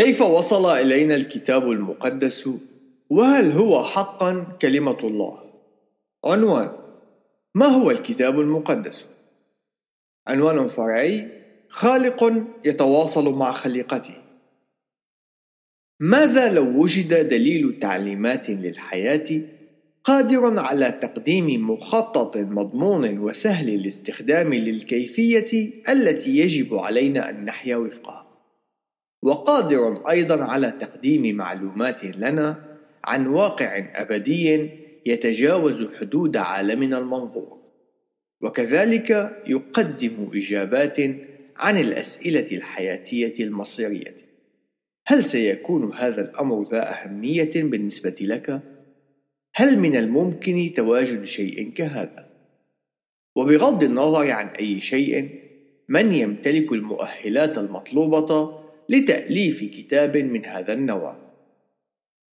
كيف وصل إلينا الكتاب المقدس وهل هو حقا كلمة الله؟ عنوان ما هو الكتاب المقدس؟ عنوان فرعي خالق يتواصل مع خليقته ماذا لو وجد دليل تعليمات للحياة قادر على تقديم مخطط مضمون وسهل الاستخدام للكيفية التي يجب علينا أن نحيا وفقها وقادر أيضا على تقديم معلومات لنا عن واقع أبدي يتجاوز حدود عالمنا المنظور وكذلك يقدم إجابات عن الأسئلة الحياتية المصيرية هل سيكون هذا الأمر ذا أهمية بالنسبة لك؟ هل من الممكن تواجد شيء كهذا؟ وبغض النظر عن أي شيء من يمتلك المؤهلات المطلوبة لتأليف كتاب من هذا النوع.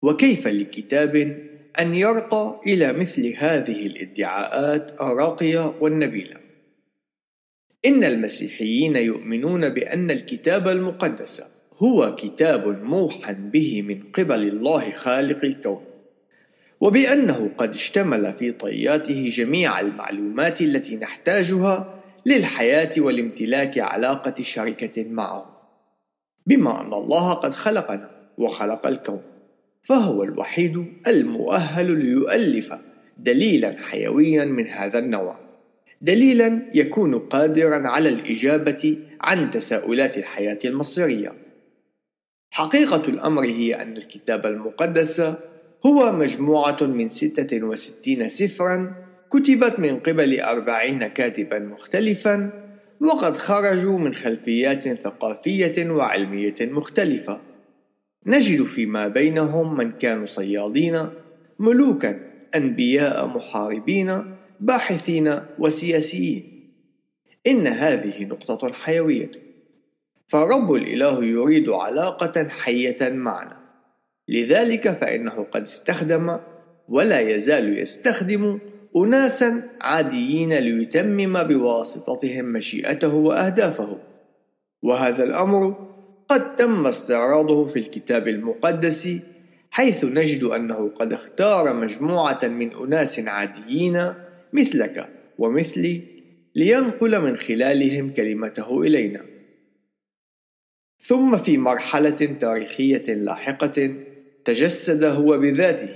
وكيف لكتاب أن يرقى إلى مثل هذه الادعاءات الراقية والنبيلة؟ إن المسيحيين يؤمنون بأن الكتاب المقدس هو كتاب موحى به من قبل الله خالق الكون وبأنه قد اشتمل في طياته جميع المعلومات التي نحتاجها للحياة والامتلاك علاقة شركة معه. بما أن الله قد خلقنا وخلق الكون فهو الوحيد المؤهل ليؤلف دليلا حيويا من هذا النوع. دليلا يكون قادرا على الإجابة عن تساؤلات الحياة المصيرية. حقيقة الأمر هي أن الكتاب المقدس هو مجموعة من 66 سفرا كتبت من قبل أربعين كاتبا مختلفا وقد خرجوا من خلفيات ثقافية وعلمية مختلفة. نجد فيما بينهم من كانوا صيادين ملوكا أنبياء محاربين باحثين وسياسيين. إن هذه نقطة حيوية. فالرب الإله يريد علاقة حية معنا. لذلك فإنه قد استخدم ولا يزال يستخدم أناسا عاديين ليتمم بواسطتهم مشيئته وأهدافه. وهذا الأمر قد تم استعراضه في الكتاب المقدس حيث نجد أنه قد اختار مجموعة من أناس عاديين مثلك ومثلي لينقل من خلالهم كلمته إلينا. ثم في مرحلة تاريخية لاحقة تجسد هو بذاته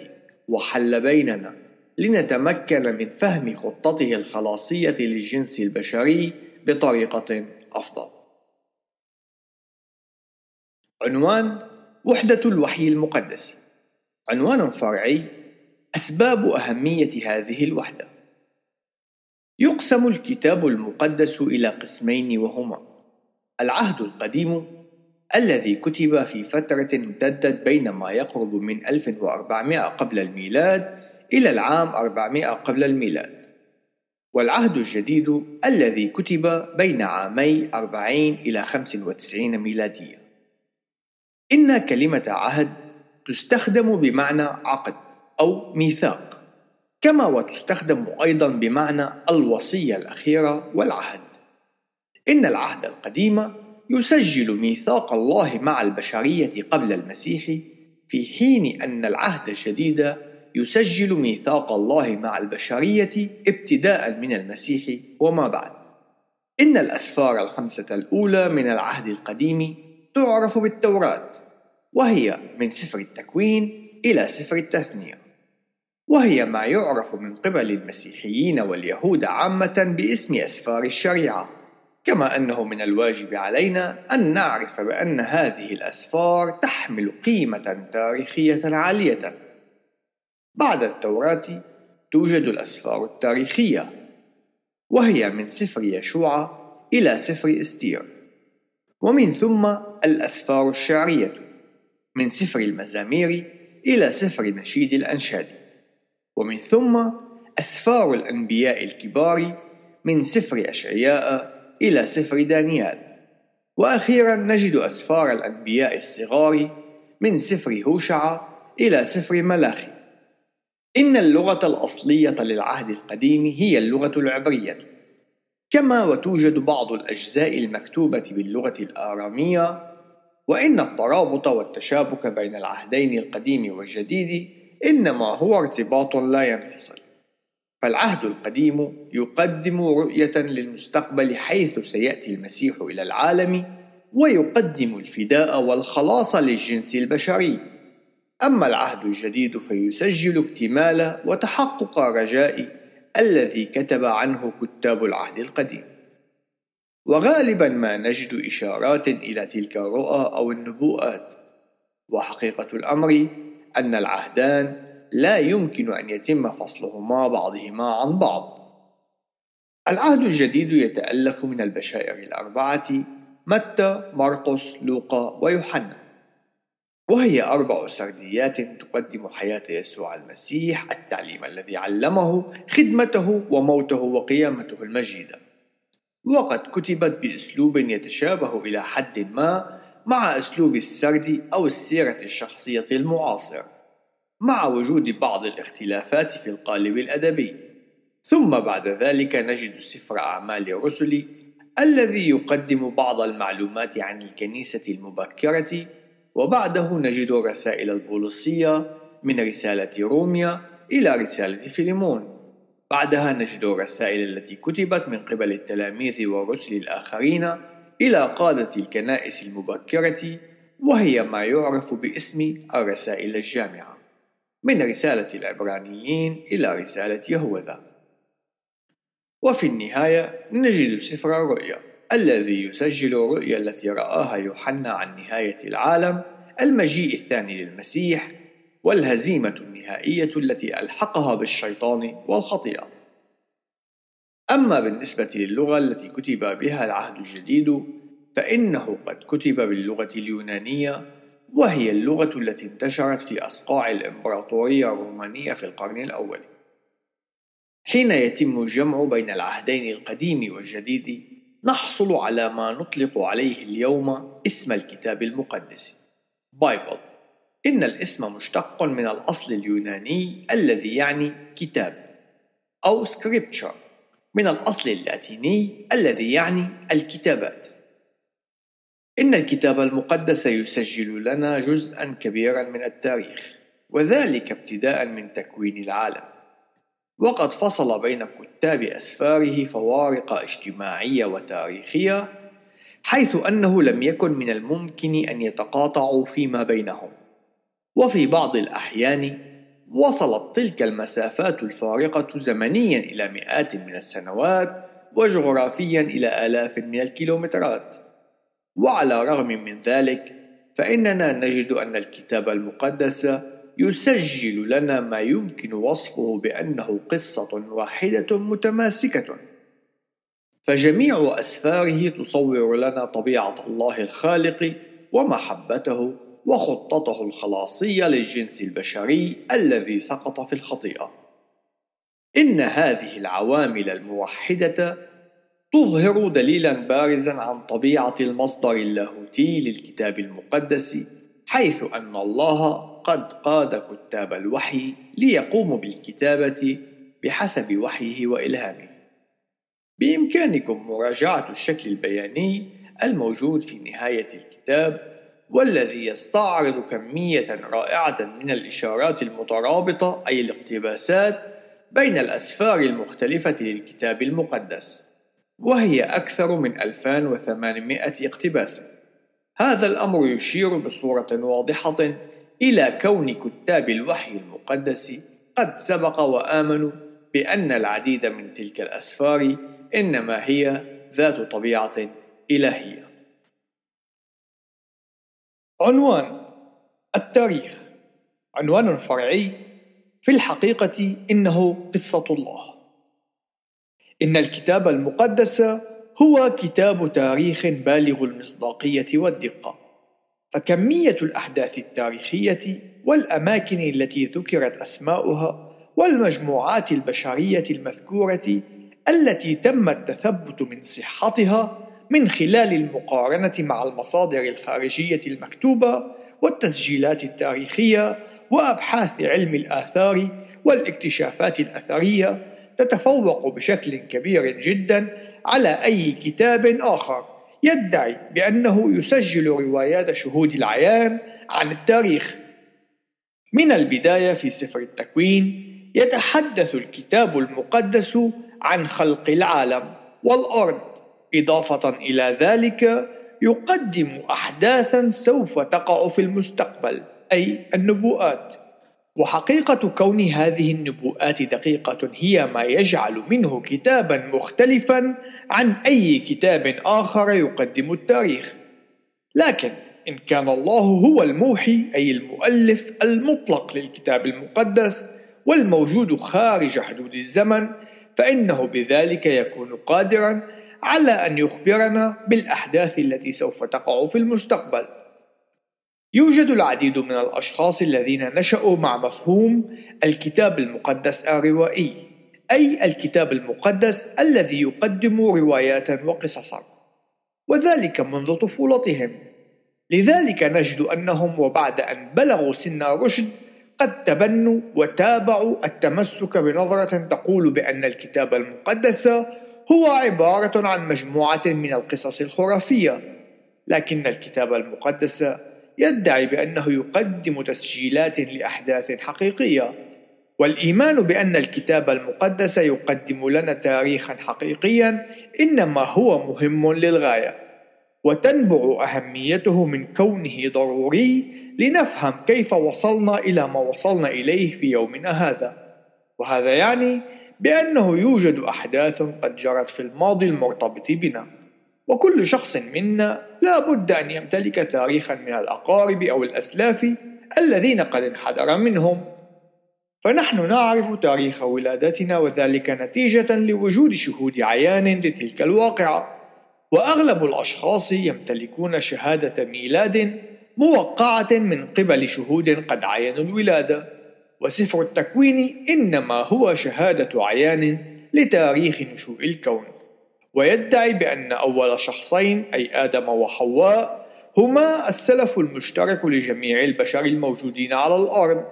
وحل بيننا. لنتمكن من فهم خطته الخلاصية للجنس البشري بطريقة أفضل. عنوان وحدة الوحي المقدس عنوان فرعي أسباب أهمية هذه الوحدة يقسم الكتاب المقدس إلى قسمين وهما العهد القديم الذي كتب في فترة امتدت بين ما يقرب من 1400 قبل الميلاد إلى العام 400 قبل الميلاد. والعهد الجديد الذي كتب بين عامي 40 إلى 95 ميلادية. إن كلمة عهد تستخدم بمعنى عقد أو ميثاق كما وتستخدم أيضا بمعنى الوصية الأخيرة والعهد. إن العهد القديم يسجل ميثاق الله مع البشرية قبل المسيح في حين أن العهد الجديد يسجل ميثاق الله مع البشرية ابتداء من المسيح وما بعد. إن الأسفار الخمسة الأولى من العهد القديم تعرف بالتوراة وهي من سفر التكوين إلى سفر التثنية. وهي ما يعرف من قبل المسيحيين واليهود عامة باسم أسفار الشريعة كما أنه من الواجب علينا أن نعرف بأن هذه الأسفار تحمل قيمة تاريخية عالية. بعد التوراة توجد الأسفار التاريخية وهي من سفر يشوع إلى سفر إستير. ومن ثم الأسفار الشعرية من سفر المزامير إلى سفر نشيد الأنشاد. ومن ثم أسفار الأنبياء الكبار من سفر أشعياء إلى سفر دانيال. وأخيرا نجد أسفار الأنبياء الصغار من سفر هوشع إلى سفر ملاخي. إن اللغة الأصلية للعهد القديم هي اللغة العبرية. كما وتوجد بعض الأجزاء المكتوبة باللغة الآرامية وإن الترابط والتشابك بين العهدين القديم والجديد إنما هو ارتباط لا ينفصل. فالعهد القديم يقدم رؤية للمستقبل حيث سيأتي المسيح إلى العالم ويقدم الفداء والخلاص للجنس البشري. أما العهد الجديد فيسجل اكتمال وتحقق الرجاء الذي كتب عنه كتاب العهد القديم. وغالبا ما نجد إشارات إلى تلك الرؤى أو النبوءات. وحقيقة الأمر أن العهدان لا يمكن أن يتم فصلهما بعضهما عن بعض. العهد الجديد يتألف من البشائر الأربعة متى، مرقس، لوقا ويوحنا. وهي أربع سرديات تقدم حياة يسوع المسيح التعليم الذي علمه خدمته وموته وقيامته المجيدة. وقد كتبت بأسلوب يتشابه إلى حد ما مع أسلوب السرد أو السيرة الشخصية المعاصر مع وجود بعض الاختلافات في القالب الأدبي. ثم بعد ذلك نجد سفر أعمال الرسل الذي يقدم بعض المعلومات عن الكنيسة المبكرة وبعده نجد الرسائل البوليسية من رسالة روميا إلى رسالة فيليمون. بعدها نجد الرسائل التي كتبت من قبل التلاميذ والرسل الآخرين إلى قادة الكنائس المبكرة وهي ما يعرف باسم الرسائل الجامعة. من رسالة العبرانيين إلى رسالة يهوذا. وفي النهاية نجد سفر الرؤيا. الذي يسجل الرؤيا التي رآها يوحنا عن نهاية العالم المجيء الثاني للمسيح والهزيمة النهائية التي ألحقها بالشيطان والخطيئة. أما بالنسبة للغة التي كتب بها العهد الجديد فإنه قد كتب باللغة اليونانية وهي اللغة التي انتشرت في أصقاع الإمبراطورية الرومانية في القرن الأول. حين يتم الجمع بين العهدين القديم والجديد نحصل على ما نطلق عليه اليوم اسم الكتاب المقدس. بايبل إن الاسم مشتق من الأصل اليوناني الذي يعني كتاب. أو scripture. من الأصل اللاتيني الذي يعني الكتابات. إن الكتاب المقدس يسجل لنا جزءا كبيرا من التاريخ وذلك ابتداء من تكوين العالم. وقد فصل بين كتاب أسفاره فوارق اجتماعية وتاريخية حيث أنه لم يكن من الممكن أن يتقاطعوا فيما بينهم. وفي بعض الأحيان وصلت تلك المسافات الفارقة زمنيا إلى مئات من السنوات وجغرافيا إلى آلاف من الكيلومترات. وعلى الرغم من ذلك فإننا نجد أن الكتاب المقدس يسجل لنا ما يمكن وصفه بأنه قصة واحدة متماسكة فجميع أسفاره تصور لنا طبيعة الله الخالق ومحبته وخطته الخلاصية للجنس البشري الذي سقط في الخطيئة. إن هذه العوامل الموحدة تظهر دليلا بارزا عن طبيعة المصدر اللاهوتي للكتاب المقدس حيث أن الله قد قاد كتاب الوحي ليقوموا بالكتابة بحسب وحيه وإلهامه. بإمكانكم مراجعة الشكل البياني الموجود في نهاية الكتاب والذي يستعرض كمية رائعة من الإشارات المترابطة أي الاقتباسات بين الأسفار المختلفة للكتاب المقدس وهي أكثر من 2800 اقتباس هذا الأمر يشير بصورة واضحة إلى كون كتاب الوحي المقدس قد سبق وآمنوا بأن العديد من تلك الأسفار إنما هي ذات طبيعة إلهية. عنوان التاريخ عنوان فرعي في الحقيقة إنه قصة الله. إن الكتاب المقدس هو كتاب تاريخ بالغ المصداقية والدقة، فكمية الأحداث التاريخية والأماكن التي ذكرت أسماؤها والمجموعات البشرية المذكورة التي تم التثبت من صحتها من خلال المقارنة مع المصادر الخارجية المكتوبة والتسجيلات التاريخية وأبحاث علم الآثار والاكتشافات الأثرية تتفوق بشكل كبير جدا على أي كتاب آخر. يدعي بأنه يسجل روايات شهود العيان عن التاريخ. من البداية في سفر التكوين يتحدث الكتاب المقدس عن خلق العالم والأرض إضافة إلى ذلك يقدم أحداثا سوف تقع في المستقبل أي النبوءات. وحقيقة كون هذه النبوءات دقيقة هي ما يجعل منه كتابا مختلفا عن أي كتاب آخر يقدم التاريخ لكن إن كان الله هو الموحي أي المؤلف المطلق للكتاب المقدس والموجود خارج حدود الزمن فإنه بذلك يكون قادرا على أن يخبرنا بالأحداث التي سوف تقع في المستقبل. يوجد العديد من الأشخاص الذين نشأوا مع مفهوم الكتاب المقدس الروائي، أي الكتاب المقدس الذي يقدم روايات وقصصا، وذلك منذ طفولتهم. لذلك نجد أنهم وبعد أن بلغوا سن الرشد قد تبنوا وتابعوا التمسك بنظرة تقول بأن الكتاب المقدس هو عبارة عن مجموعة من القصص الخرافية، لكن الكتاب المقدس يدعي بأنه يقدم تسجيلات لأحداث حقيقية، والإيمان بأن الكتاب المقدس يقدم لنا تاريخا حقيقيا إنما هو مهم للغاية، وتنبع أهميته من كونه ضروري لنفهم كيف وصلنا إلى ما وصلنا إليه في يومنا هذا، وهذا يعني بأنه يوجد أحداث قد جرت في الماضي المرتبط بنا. وكل شخص منا لا بد أن يمتلك تاريخا من الأقارب أو الأسلاف الذين قد انحدر منهم. فنحن نعرف تاريخ ولادتنا وذلك نتيجة لوجود شهود عيان لتلك الواقعة. وأغلب الأشخاص يمتلكون شهادة ميلاد موقعة من قبل شهود قد عينوا الولادة. وسفر التكوين إنما هو شهادة عيان لتاريخ نشوء الكون. ويدعي بأن أول شخصين أي آدم وحواء هما السلف المشترك لجميع البشر الموجودين على الأرض.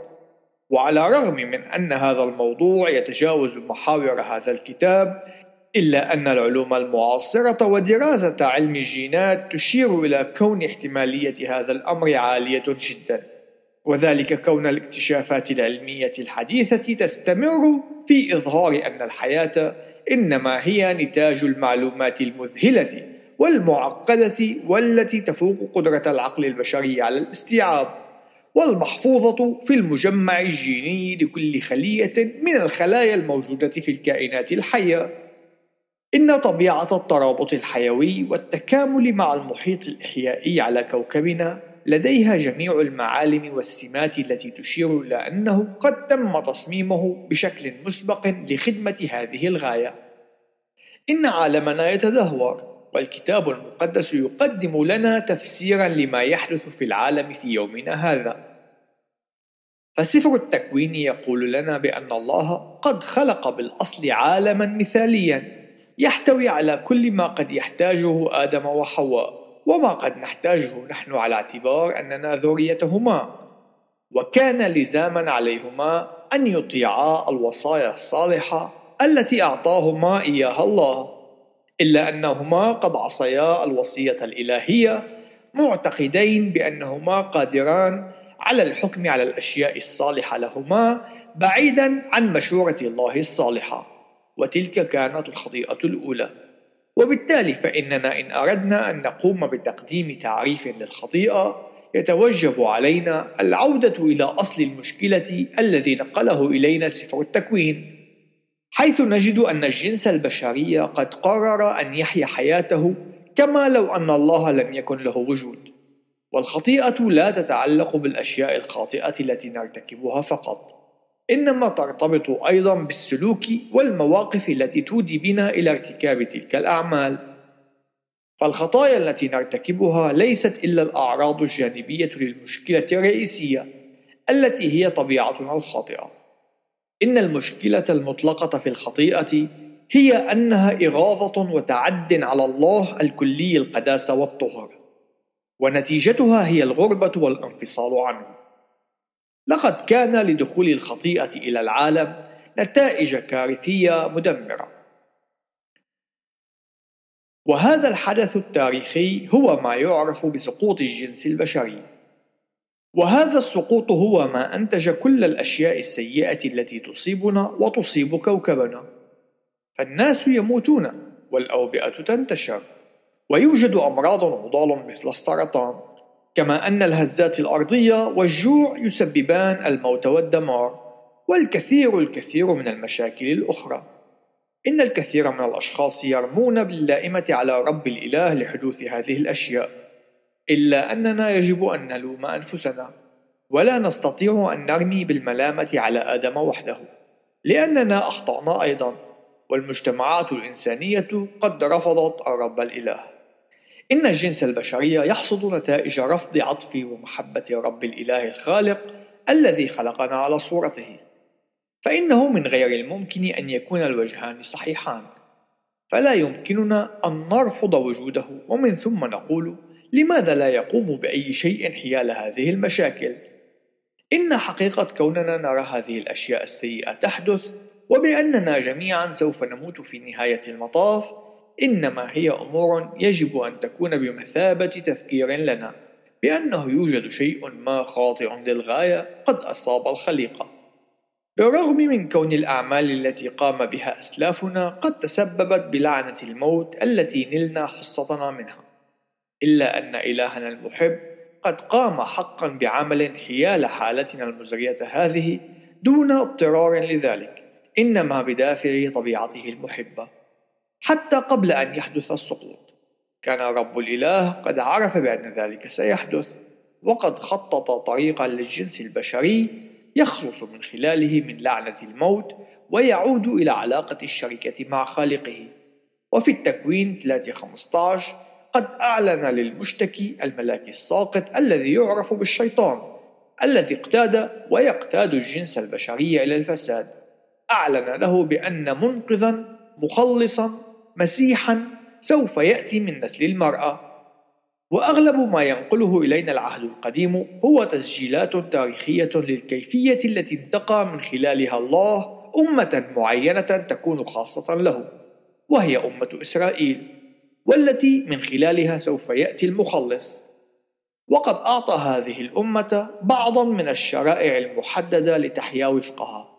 وعلى الرغم من أن هذا الموضوع يتجاوز محاور هذا الكتاب إلا أن العلوم المعاصرة ودراسة علم الجينات تشير إلى كون احتمالية هذا الأمر عالية جداً. وذلك كون الاكتشافات العلمية الحديثة تستمر في إظهار أن الحياة إنما هي نتاج المعلومات المذهلة والمعقدة والتي تفوق قدرة العقل البشري على الاستيعاب والمحفوظة في المجمع الجيني لكل خلية من الخلايا الموجودة في الكائنات الحية. إن طبيعة الترابط الحيوي والتكامل مع المحيط الإحيائي على كوكبنا لديها جميع المعالم والسمات التي تشير إلى أنه قد تم تصميمه بشكل مسبق لخدمة هذه الغاية. إن عالمنا يتدهور، والكتاب المقدس يقدم لنا تفسيرا لما يحدث في العالم في يومنا هذا. فسفر التكوين يقول لنا بأن الله قد خلق بالأصل عالما مثاليا يحتوي على كل ما قد يحتاجه آدم وحواء وما قد نحتاجه نحن على اعتبار أننا ذريتهما. وكان لزاما عليهما أن يطيعا الوصايا الصالحة التي أعطاهما إياها الله إلا أنهما قد عصيا الوصية الإلهية معتقدين بأنهما قادران على الحكم على الأشياء الصالحة لهما بعيدا عن مشورة الله الصالحة. وتلك كانت الخطيئة الأولى. وبالتالي فإننا إن أردنا أن نقوم بتقديم تعريف للخطيئة يتوجب علينا العودة إلى أصل المشكلة الذي نقله إلينا سفر التكوين حيث نجد أن الجنس البشري قد قرر أن يحيا حياته كما لو أن الله لم يكن له وجود. والخطيئة لا تتعلق بالأشياء الخاطئة التي نرتكبها فقط. إنما ترتبط أيضا بالسلوك والمواقف التي تودي بنا إلى ارتكاب تلك الأعمال. فالخطايا التي نرتكبها ليست إلا الأعراض الجانبية للمشكلة الرئيسية التي هي طبيعتنا الخاطئة. إن المشكلة المطلقة في الخطيئة هي أنها إغاظة وتعد على الله الكلي القداسة والطهر ونتيجتها هي الغربة والانفصال عنه. لقد كان لدخول الخطيئة إلى العالم نتائج كارثية مدمرة. وهذا الحدث التاريخي هو ما يعرف بسقوط الجنس البشري. وهذا السقوط هو ما أنتج كل الأشياء السيئة التي تصيبنا وتصيب كوكبنا. فالناس يموتون والأوبئة تنتشر. ويوجد أمراض عضال مثل السرطان. كما أن الهزات الأرضية والجوع يسببان الموت والدمار والكثير الكثير من المشاكل الأخرى. إن الكثير من الأشخاص يرمون باللائمة على رب الإله لحدوث هذه الأشياء إلا أننا يجب أن نلوم أنفسنا ولا نستطيع أن نرمي بالملامة على آدم وحده لأننا أخطأنا أيضا والمجتمعات الإنسانية قد رفضت الرب الإله. إن الجنس البشري يحصد نتائج رفض عطف ومحبة رب الإله الخالق الذي خلقنا على صورته. فإنه من غير الممكن أن يكون الوجهان صحيحان. فلا يمكننا أن نرفض وجوده ومن ثم نقول لماذا لا يقوم بأي شيء حيال هذه المشاكل؟ إن حقيقة كوننا نرى هذه الأشياء السيئة تحدث وبأننا جميعا سوف نموت في نهاية المطاف إنما هي أمور يجب أن تكون بمثابة تذكير لنا بأنه يوجد شيء ما خاطئ للغاية قد أصاب الخليقة. بالرغم من كون الأعمال التي قام بها أسلافنا قد تسببت بلعنة الموت التي نلنا حصتنا منها إلا أن إلهنا المحب قد قام حقا بعمل حيال حالتنا المزرية هذه دون اضطرار لذلك إنما بدافع طبيعته المحبة. حتى قبل أن يحدث السقوط. كان رب الإله قد عرف بأن ذلك سيحدث وقد خطط طريقا للجنس البشري يخلص من خلاله من لعنة الموت ويعود إلى علاقة الشركة مع خالقه. وفي التكوين 3:15 قد أعلن للمشتكي الملاك الساقط الذي يعرف بالشيطان الذي اقتاد ويقتاد الجنس البشري إلى الفساد. أعلن له بأن منقذا مخلصا مسيحا سوف يأتي من نسل المرأة. وأغلب ما ينقله إلينا العهد القديم هو تسجيلات تاريخية للكيفية التي انتقى من خلالها الله أمة معينة تكون خاصة له وهي أمة إسرائيل والتي من خلالها سوف يأتي المخلص. وقد أعطى هذه الأمة بعضا من الشرائع المحددة لتحيا وفقها.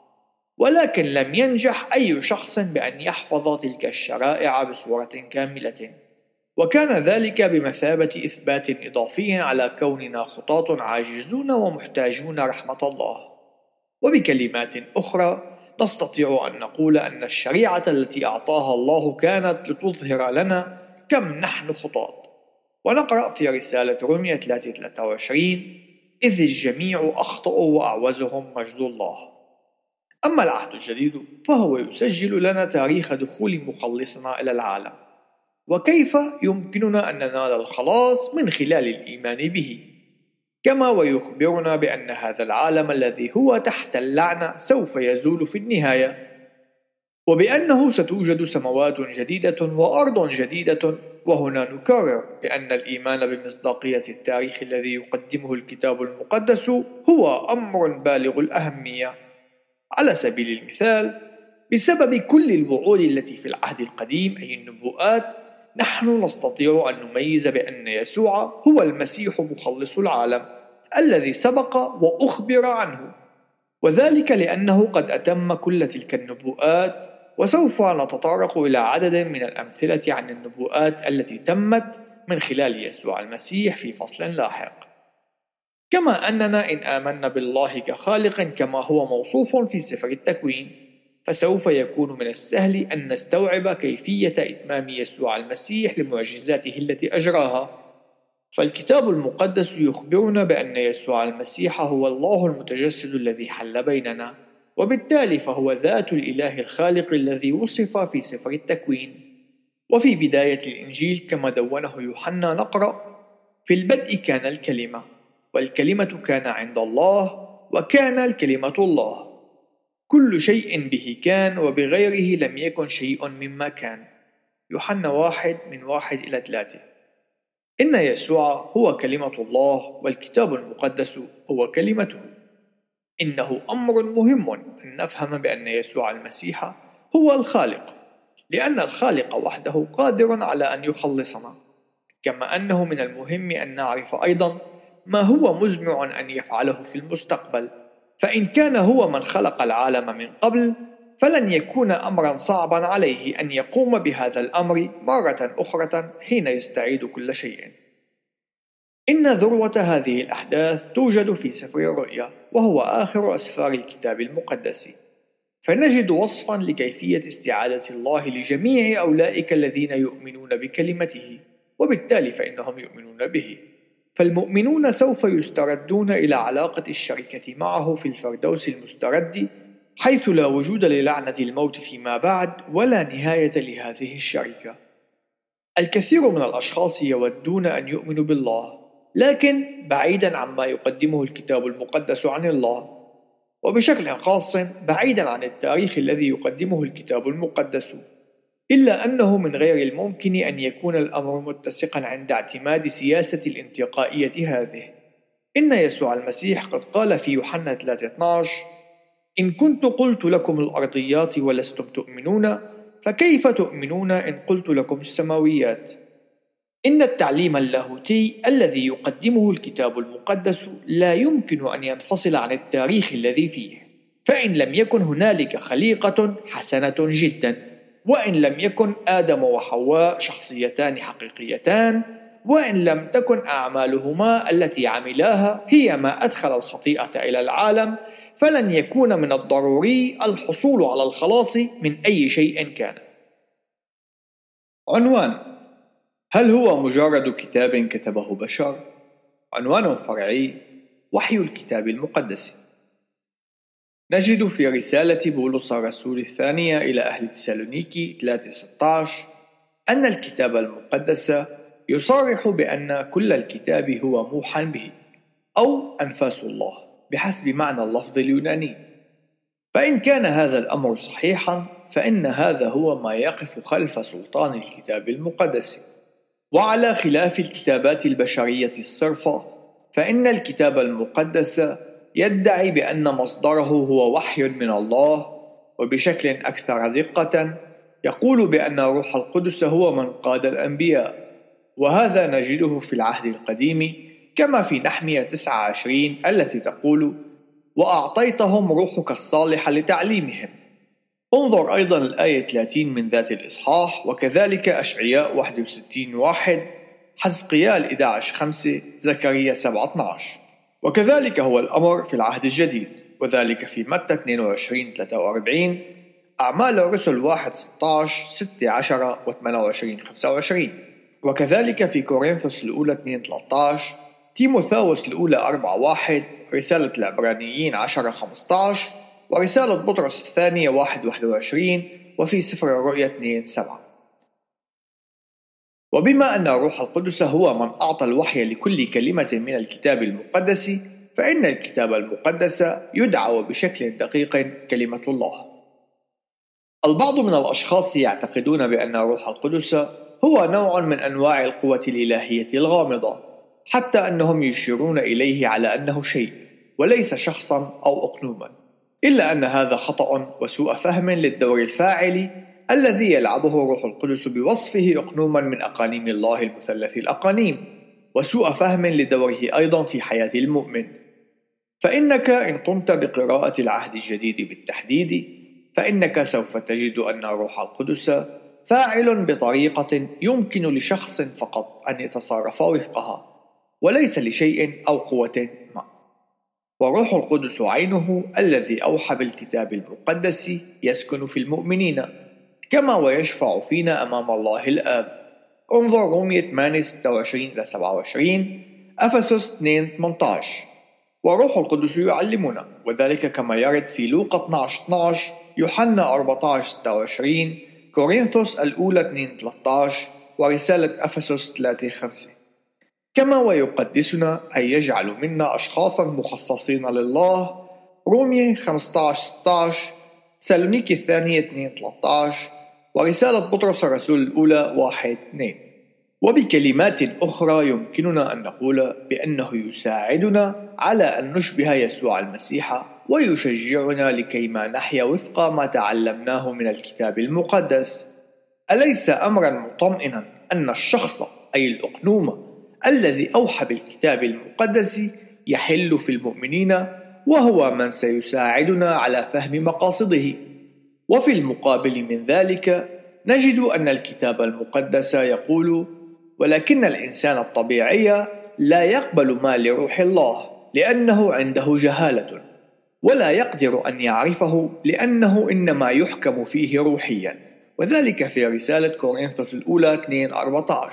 ولكن لم ينجح أي شخص بأن يحفظ تلك الشرائع بصورة كاملة وكان ذلك بمثابة إثبات إضافي على كوننا خطاة عاجزون ومحتاجون رحمة الله. وبكلمات أخرى نستطيع أن نقول أن الشريعة التي أعطاها الله كانت لتظهر لنا كم نحن خطاة. ونقرأ في رسالة رومية 3:23 إذ الجميع أخطأوا وأعوزهم مجد الله. أما العهد الجديد فهو يسجل لنا تاريخ دخول مخلصنا إلى العالم. وكيف يمكننا أن ننال الخلاص من خلال الإيمان به؟ كما ويخبرنا بأن هذا العالم الذي هو تحت اللعنة سوف يزول في النهاية. وبأنه ستوجد سماوات جديدة وأرض جديدة وهنا نكرر بأن الإيمان بمصداقية التاريخ الذي يقدمه الكتاب المقدس هو أمر بالغ الأهمية. على سبيل المثال بسبب كل الوعود التي في العهد القديم أي النبوءات نحن نستطيع أن نميز بأن يسوع هو المسيح مخلص العالم الذي سبق وأخبر عنه. وذلك لأنه قد أتم كل تلك النبوءات وسوف نتطرق إلى عدد من الأمثلة عن النبوءات التي تمت من خلال يسوع المسيح في فصل لاحق. كما أننا إن آمنا بالله كخالق كما هو موصوف في سفر التكوين فسوف يكون من السهل أن نستوعب كيفية إتمام يسوع المسيح لمعجزاته التي أجراها. فالكتاب المقدس يخبرنا بأن يسوع المسيح هو الله المتجسد الذي حل بيننا وبالتالي فهو ذات الإله الخالق الذي وصف في سفر التكوين. وفي بداية الإنجيل كما دونه يوحنا نقرأ في البدء كان الكلمة والكلمة كان عند الله وكان الكلمة الله. كل شيء به كان وبغيره لم يكن شيء مما كان. يوحنا واحد من واحد إلى ثلاثة. إن يسوع هو كلمة الله والكتاب المقدس هو كلمته. إنه أمر مهم أن نفهم بأن يسوع المسيح هو الخالق لأن الخالق وحده قادر على أن يخلصنا. كما أنه من المهم أن نعرف أيضا ما هو مزمع أن يفعله في المستقبل؟ فإن كان هو من خلق العالم من قبل فلن يكون أمرا صعبا عليه أن يقوم بهذا الأمر مرة أخرى حين يستعيد كل شيء. إن ذروة هذه الأحداث توجد في سفر الرؤيا وهو آخر أسفار الكتاب المقدس. فنجد وصفا لكيفية استعادة الله لجميع أولئك الذين يؤمنون بكلمته وبالتالي فإنهم يؤمنون به. فالمؤمنون سوف يستردون إلى علاقة الشركة معه في الفردوس المسترد حيث لا وجود للعنة الموت فيما بعد ولا نهاية لهذه الشركة. الكثير من الأشخاص يودون أن يؤمنوا بالله، لكن بعيدا عما يقدمه الكتاب المقدس عن الله، وبشكل خاص بعيدا عن التاريخ الذي يقدمه الكتاب المقدس. إلا أنه من غير الممكن أن يكون الأمر متسقا عند اعتماد سياسة الانتقائية هذه. إن يسوع المسيح قد قال في يوحنا 3:12 إن كنت قلت لكم الأرضيات ولستم تؤمنون فكيف تؤمنون إن قلت لكم السماويات؟ إن التعليم اللاهوتي الذي يقدمه الكتاب المقدس لا يمكن أن ينفصل عن التاريخ الذي فيه، فإن لم يكن هنالك خليقة حسنة جدا، وإن لم يكن آدم وحواء شخصيتان حقيقيتان، وإن لم تكن أعمالهما التي عملاها هي ما أدخل الخطيئة إلى العالم فلن يكون من الضروري الحصول على الخلاص من أي شيء كان. عنوان هل هو مجرد كتاب كتبه بشر؟ عنوان فرعي وحي الكتاب المقدس. نجد في رسالة بولس الرسول الثانية إلى أهل تسالونيكي 3:16 أن الكتاب المقدس يصرح بأن كل الكتاب هو موحى به أو أنفاس الله. بحسب معنى اللفظ اليوناني فإن كان هذا الأمر صحيحا فإن هذا هو ما يقف خلف سلطان الكتاب المقدس وعلى خلاف الكتابات البشرية الصرفة فإن الكتاب المقدس يدعي بأن مصدره هو وحي من الله وبشكل أكثر دقة يقول بأن روح القدس هو من قاد الأنبياء وهذا نجده في العهد القديم كما في نحمية 29 التي تقول وأعطيتهم روحك الصالح لتعليمهم انظر أيضا الآية 30 من ذات الإصحاح وكذلك أشعياء 61 واحد حزقيال 11 5 زكريا 7 12 وكذلك هو الأمر في العهد الجديد وذلك في متى 22 43 أعمال الرسل 1 16 6 10 و 28 25 وكذلك في كورنثوس الأولى 2 13 تيموثاوس الأولى 4 واحد رسالة العبرانيين 10 15 ورسالة بطرس الثانية 1 21 وفي سفر الرؤيا 2 7 وبما أن الروح القدس هو من أعطى الوحي لكل كلمة من الكتاب المقدس فإن الكتاب المقدس يدعى بشكل دقيق كلمة الله. البعض من الأشخاص يعتقدون بأن الروح القدس هو نوع من أنواع القوة الإلهية الغامضة حتى أنهم يشيرون إليه على أنه شيء وليس شخصا أو أقنوما إلا أن هذا خطأ وسوء فهم للدور الفاعل الذي يلعبه روح القدس بوصفه أقنوما من أقانيم الله المثلث الأقانيم وسوء فهم لدوره أيضا في حياة المؤمن. فإنك إن قمت بقراءة العهد الجديد بالتحديد فإنك سوف تجد أن روح القدس فاعل بطريقة يمكن لشخص فقط أن يتصرف وفقها وليس لشيء أو قوة ما. وروح القدس عينه الذي أوحى بالكتاب المقدس يسكن في المؤمنين. كما ويشفع فينا أمام الله الآب. انظر رومية 8 26 27 أفسس 2 18 وروح القدس يعلمنا وذلك كما يرد في لوقا 12 12 يوحنا 14 26 كورنثوس الأولى 2 13 ورسالة أفسس 3 5 كما ويقدسنا أن يجعل منا أشخاصا مخصصين لله. رومية 15 16 سالونيكي الثانية 2 13 ورسالة بطرس الرسول الأولى 1 2 وبكلمات أخرى يمكننا أن نقول بأنه يساعدنا على أن نشبه يسوع المسيح ويشجعنا لكيما نحيا وفق ما تعلمناه من الكتاب المقدس. أليس أمرا مطمئنا أن الشخص أي الأقنوم الذي أوحى بالكتاب المقدس يحل في المؤمنين وهو من سيساعدنا على فهم مقاصده؟ وفي المقابل من ذلك نجد أن الكتاب المقدس يقول ولكن الإنسان الطبيعي لا يقبل ما لروح الله لأنه عنده جهالة ولا يقدر أن يعرفه لأنه إنما يحكم فيه روحيا. وذلك في رسالة كورنثوس الأولى 2 14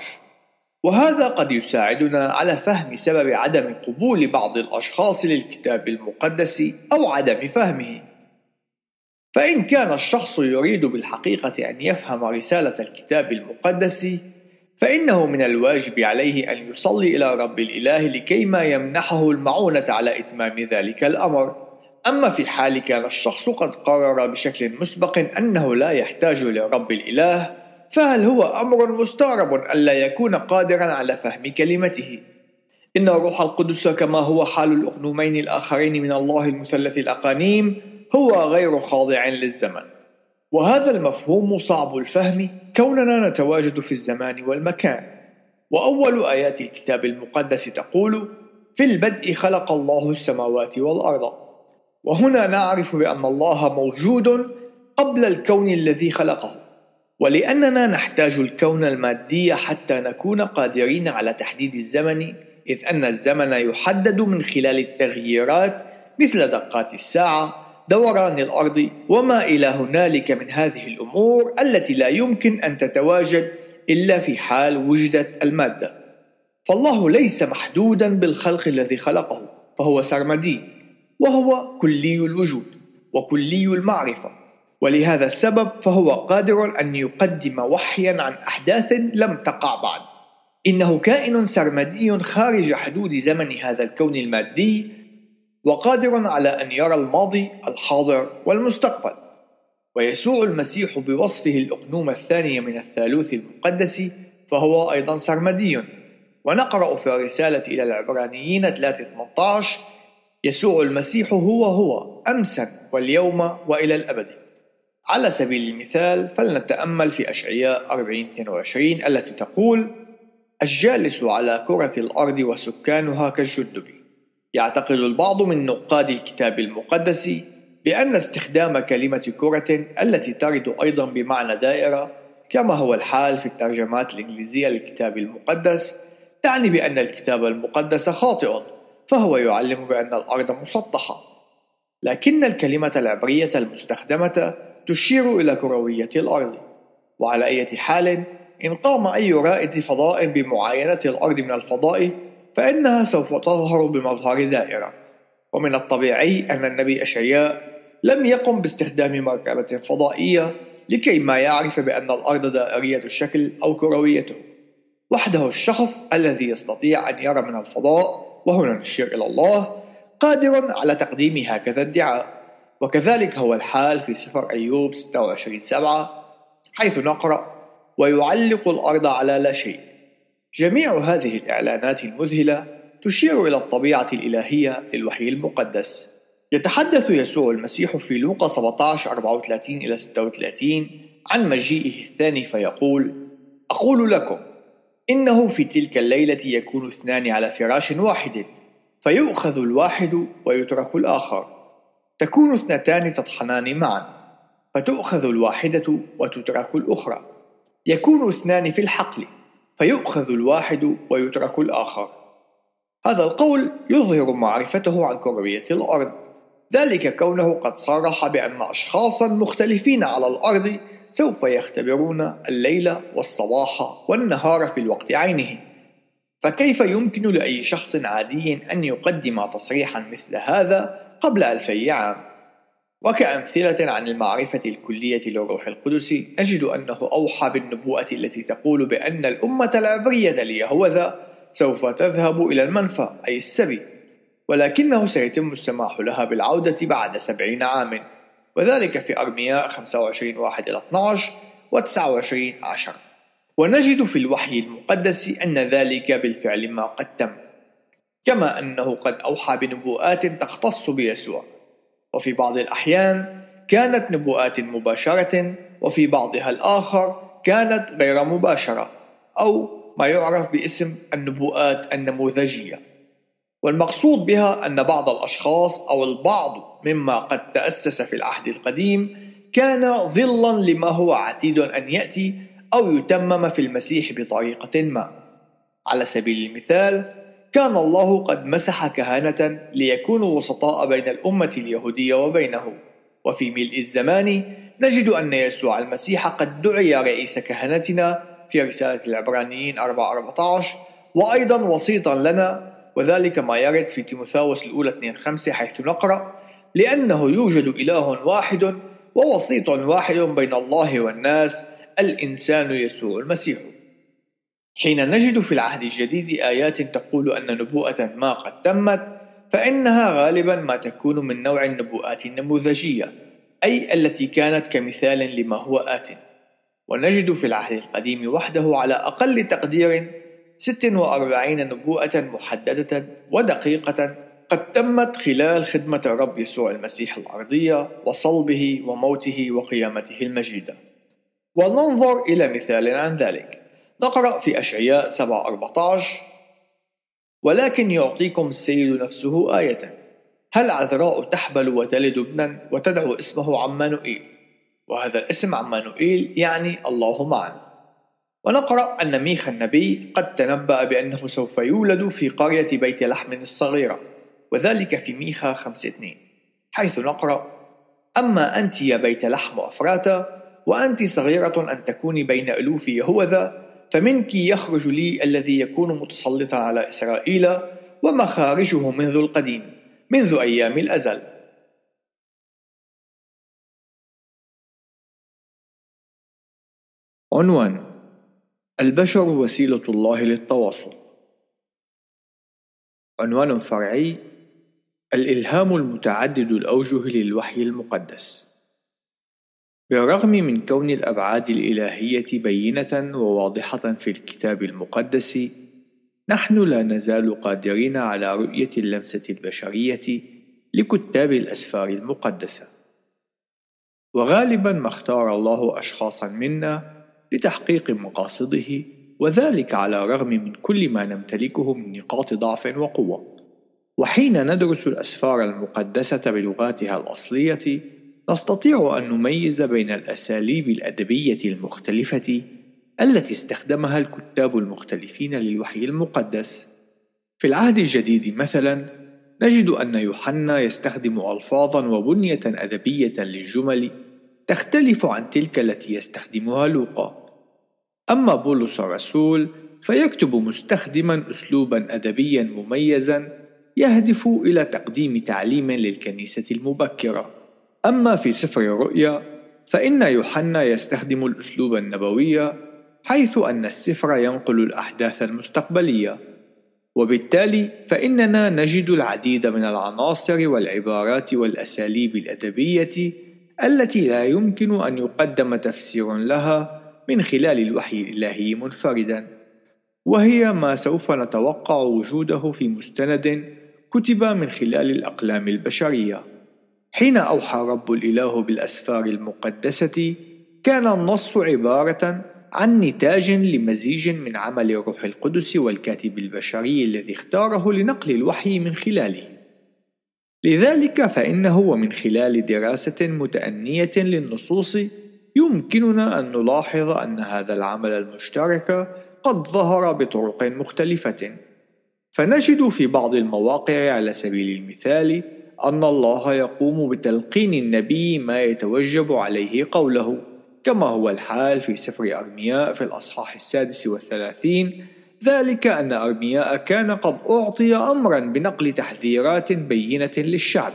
وهذا قد يساعدنا على فهم سبب عدم قبول بعض الأشخاص للكتاب المقدس أو عدم فهمه. فإن كان الشخص يريد بالحقيقة أن يفهم رسالة الكتاب المقدس فإنه من الواجب عليه أن يصلي إلى رب الإله لكي ما يمنحه المعونة على إتمام ذلك الأمر. أما في حال كان الشخص قد قرر بشكل مسبق أنه لا يحتاج لرب الإله فهل هو أمر مستغرب ألا يكون قادرا على فهم كلمته؟ إن الروح القدس كما هو حال الأقنومين الآخرين من الله المثلث الأقانيم هو غير خاضع للزمن. وهذا المفهوم صعب الفهم كوننا نتواجد في الزمان والمكان. وأول آيات الكتاب المقدس تقول في البدء خلق الله السماوات والأرض وهنا نعرف بأن الله موجود قبل الكون الذي خلقه. ولأننا نحتاج الكون المادي حتى نكون قادرين على تحديد الزمن إذ أن الزمن يحدد من خلال التغييرات مثل دقات الساعة دوران الأرض وما إلى هنالك من هذه الأمور التي لا يمكن أن تتواجد إلا في حال وجدت المادة. فالله ليس محدودا بالخلق الذي خلقه فهو سرمدي وهو كلي الوجود وكلي المعرفة. ولهذا السبب فهو قادر أن يقدم وحيا عن أحداث لم تقع بعد. إنه كائن سرمدي خارج حدود زمن هذا الكون المادي وقادر على أن يرى الماضي الحاضر والمستقبل. ويسوع المسيح بوصفه الأقنوم الثاني من الثالوث المقدس فهو أيضا سرمدي. ونقرأ في الرسالة إلى العبرانيين 3:18 يسوع المسيح هو هو أمسا واليوم وإلى الأبد. على سبيل المثال فلنتأمل في أشعياء 40:22 التي تقول الجالس على كرة الأرض وسكانها كالجدب يعتقد البعض من نقاد الكتاب المقدس بأن استخدام كلمة كرة التي ترد أيضا بمعنى دائرة كما هو الحال في الترجمات الإنجليزية للكتاب المقدس تعني بأن الكتاب المقدس خاطئ فهو يعلم بأن الأرض مسطحة. لكن الكلمة العبرية المستخدمة تشير إلى كروية الأرض. وعلى أي حال إن قام أي رائد فضاء بمعاينة الأرض من الفضاء فإنها سوف تظهر بمظهر دائرة. ومن الطبيعي أن النبي أشعياء لم يقم باستخدام مركبة فضائية لكي ما يعرف بأن الأرض دائرية الشكل أو كرويته. وحده الشخص الذي يستطيع أن يرى من الفضاء وهنا نشير إلى الله قادر على تقديم هكذا ادعاء. وكذلك هو الحال في سفر أيوب 26 سبعة حيث نقرأ ويعلق الأرض على لا شيء. جميع هذه الإعلانات المذهلة تشير إلى الطبيعة الإلهية للوحي المقدس. يتحدث يسوع المسيح في لوقا 17 34 إلى 36 عن مجيئه الثاني فيقول أقول لكم إنه في تلك الليلة يكون اثنان على فراش واحد فيؤخذ الواحد ويترك الآخر. تكون اثنتان تطحنان معا فتؤخذ الواحدة وتترك الأخرى. يكون اثنان في الحقل فيؤخذ الواحد ويترك الآخر. هذا القول يظهر معرفته عن كروية الأرض. ذلك كونه قد صرح بأن أشخاصا مختلفين على الأرض سوف يختبرون الليل والصباح والنهار في الوقت عينه. فكيف يمكن لأي شخص عادي أن يقدم تصريحا مثل هذا قبل ألفي عام؟ وكأمثلة عن المعرفة الكلية للروح القدس نجد أنه أوحى بالنبوءة التي تقول بأن الأمة العبرية ليهوذا سوف تذهب إلى المنفى أي السبي. ولكنه سيتم السماح لها بالعودة بعد سبعين عام. وذلك في أرمياء 25 واحد إلى 12 و 29 عشر. ونجد في الوحي المقدس أن ذلك بالفعل ما قد تم كما أنه قد أوحى بنبوءات تختص بيسوع. وفي بعض الأحيان كانت نبوءات مباشرة وفي بعضها الآخر كانت غير مباشرة أو ما يعرف باسم النبوءات النموذجية. والمقصود بها أن بعض الأشخاص أو البعض مما قد تأسس في العهد القديم كان ظلا لما هو عتيد أن يأتي أو يتمم في المسيح بطريقة ما. على سبيل المثال كان الله قد مسح كهنة ليكونوا وسطاء بين الأمة اليهودية وبينه. وفي ملء الزمان نجد أن يسوع المسيح قد دعي رئيس كهنتنا في رسالة العبرانيين 4 وأيضا وسيطا لنا وذلك ما يرد في تيموثاوس الأولى 2 5 حيث نقرأ لأنه يوجد إله واحد ووسيط واحد بين الله والناس الإنسان يسوع المسيح. حين نجد في العهد الجديد آيات تقول أن نبوءة ما قد تمت فإنها غالبا ما تكون من نوع النبوءات النموذجية أي التي كانت كمثال لما هو آت. ونجد في العهد القديم وحده على أقل تقدير 46 نبوءة محددة ودقيقة قد تمت خلال خدمة الرب يسوع المسيح الأرضية وصلبه وموته وقيامته المجيدة. وننظر إلى مثال عن ذلك. نقرأ في أشعياء 7 ولكن يعطيكم السيد نفسه آية. هل عذراء تحبل وتلد ابنا وتدعو اسمه عمانوئيل؟ وهذا الاسم عمانوئيل يعني الله معنا. ونقرأ أن ميخا النبي قد تنبأ بأنه سوف يولد في قرية بيت لحم الصغيرة وذلك في ميخا خمسة اثنين حيث نقرأ أما أنت يا بيت لحم أفراتا وأنت صغيرة أن تكوني بين ألوف يهوذا فمنك يخرج لي الذي يكون متسلطا على إسرائيل ومخارجه منذ القديم منذ أيام الأزل. عنوان البشر وسيلة الله للتواصل. عنوان فرعي الإلهام المتعدد الأوجه للوحي المقدس. بالرغم من كون الأبعاد الإلهية بينة وواضحة في الكتاب المقدس نحن لا نزال قادرين على رؤية اللمسة البشرية لكتاب الأسفار المقدسة. وغالبا ما اختار الله أشخاصا منا لتحقيق مقاصده وذلك على الرغم من كل ما نمتلكه من نقاط ضعف وقوة. وحين ندرس الأسفار المقدسة بلغاتها الأصلية نستطيع أن نميز بين الأساليب الأدبية المختلفة التي استخدمها الكتاب المختلفين للوحي المقدس. في العهد الجديد مثلا نجد أن يوحنا يستخدم ألفاظا وبنية أدبية للجمل تختلف عن تلك التي يستخدمها لوقا. أما بولس الرسول فيكتب مستخدما أسلوبا أدبيا مميزا يهدف إلى تقديم تعليم للكنيسة المبكرة. أما في سفر الرؤيا فإن يوحنا يستخدم الأسلوب النبوي حيث أن السفر ينقل الأحداث المستقبلية. وبالتالي فإننا نجد العديد من العناصر والعبارات والأساليب الأدبية التي لا يمكن أن يقدم تفسير لها من خلال الوحي الإلهي منفردا. وهي ما سوف نتوقع وجوده في مستند كتب من خلال الأقلام البشرية. حين أوحى رب الإله بالأسفار المقدسة كان النص عبارة عن نتاج لمزيج من عمل الروح القدس والكاتب البشري الذي اختاره لنقل الوحي من خلاله. لذلك فإنه ومن خلال دراسة متأنية للنصوص يمكننا أن نلاحظ أن هذا العمل المشترك قد ظهر بطرق مختلفة. فنجد في بعض المواقع على سبيل المثال أن الله يقوم بتلقين النبي ما يتوجب عليه قوله كما هو الحال في سفر أرمياء في الأصحاح السادس والثلاثين ذلك أن أرمياء كان قد أعطي أمرا بنقل تحذيرات بينة للشعب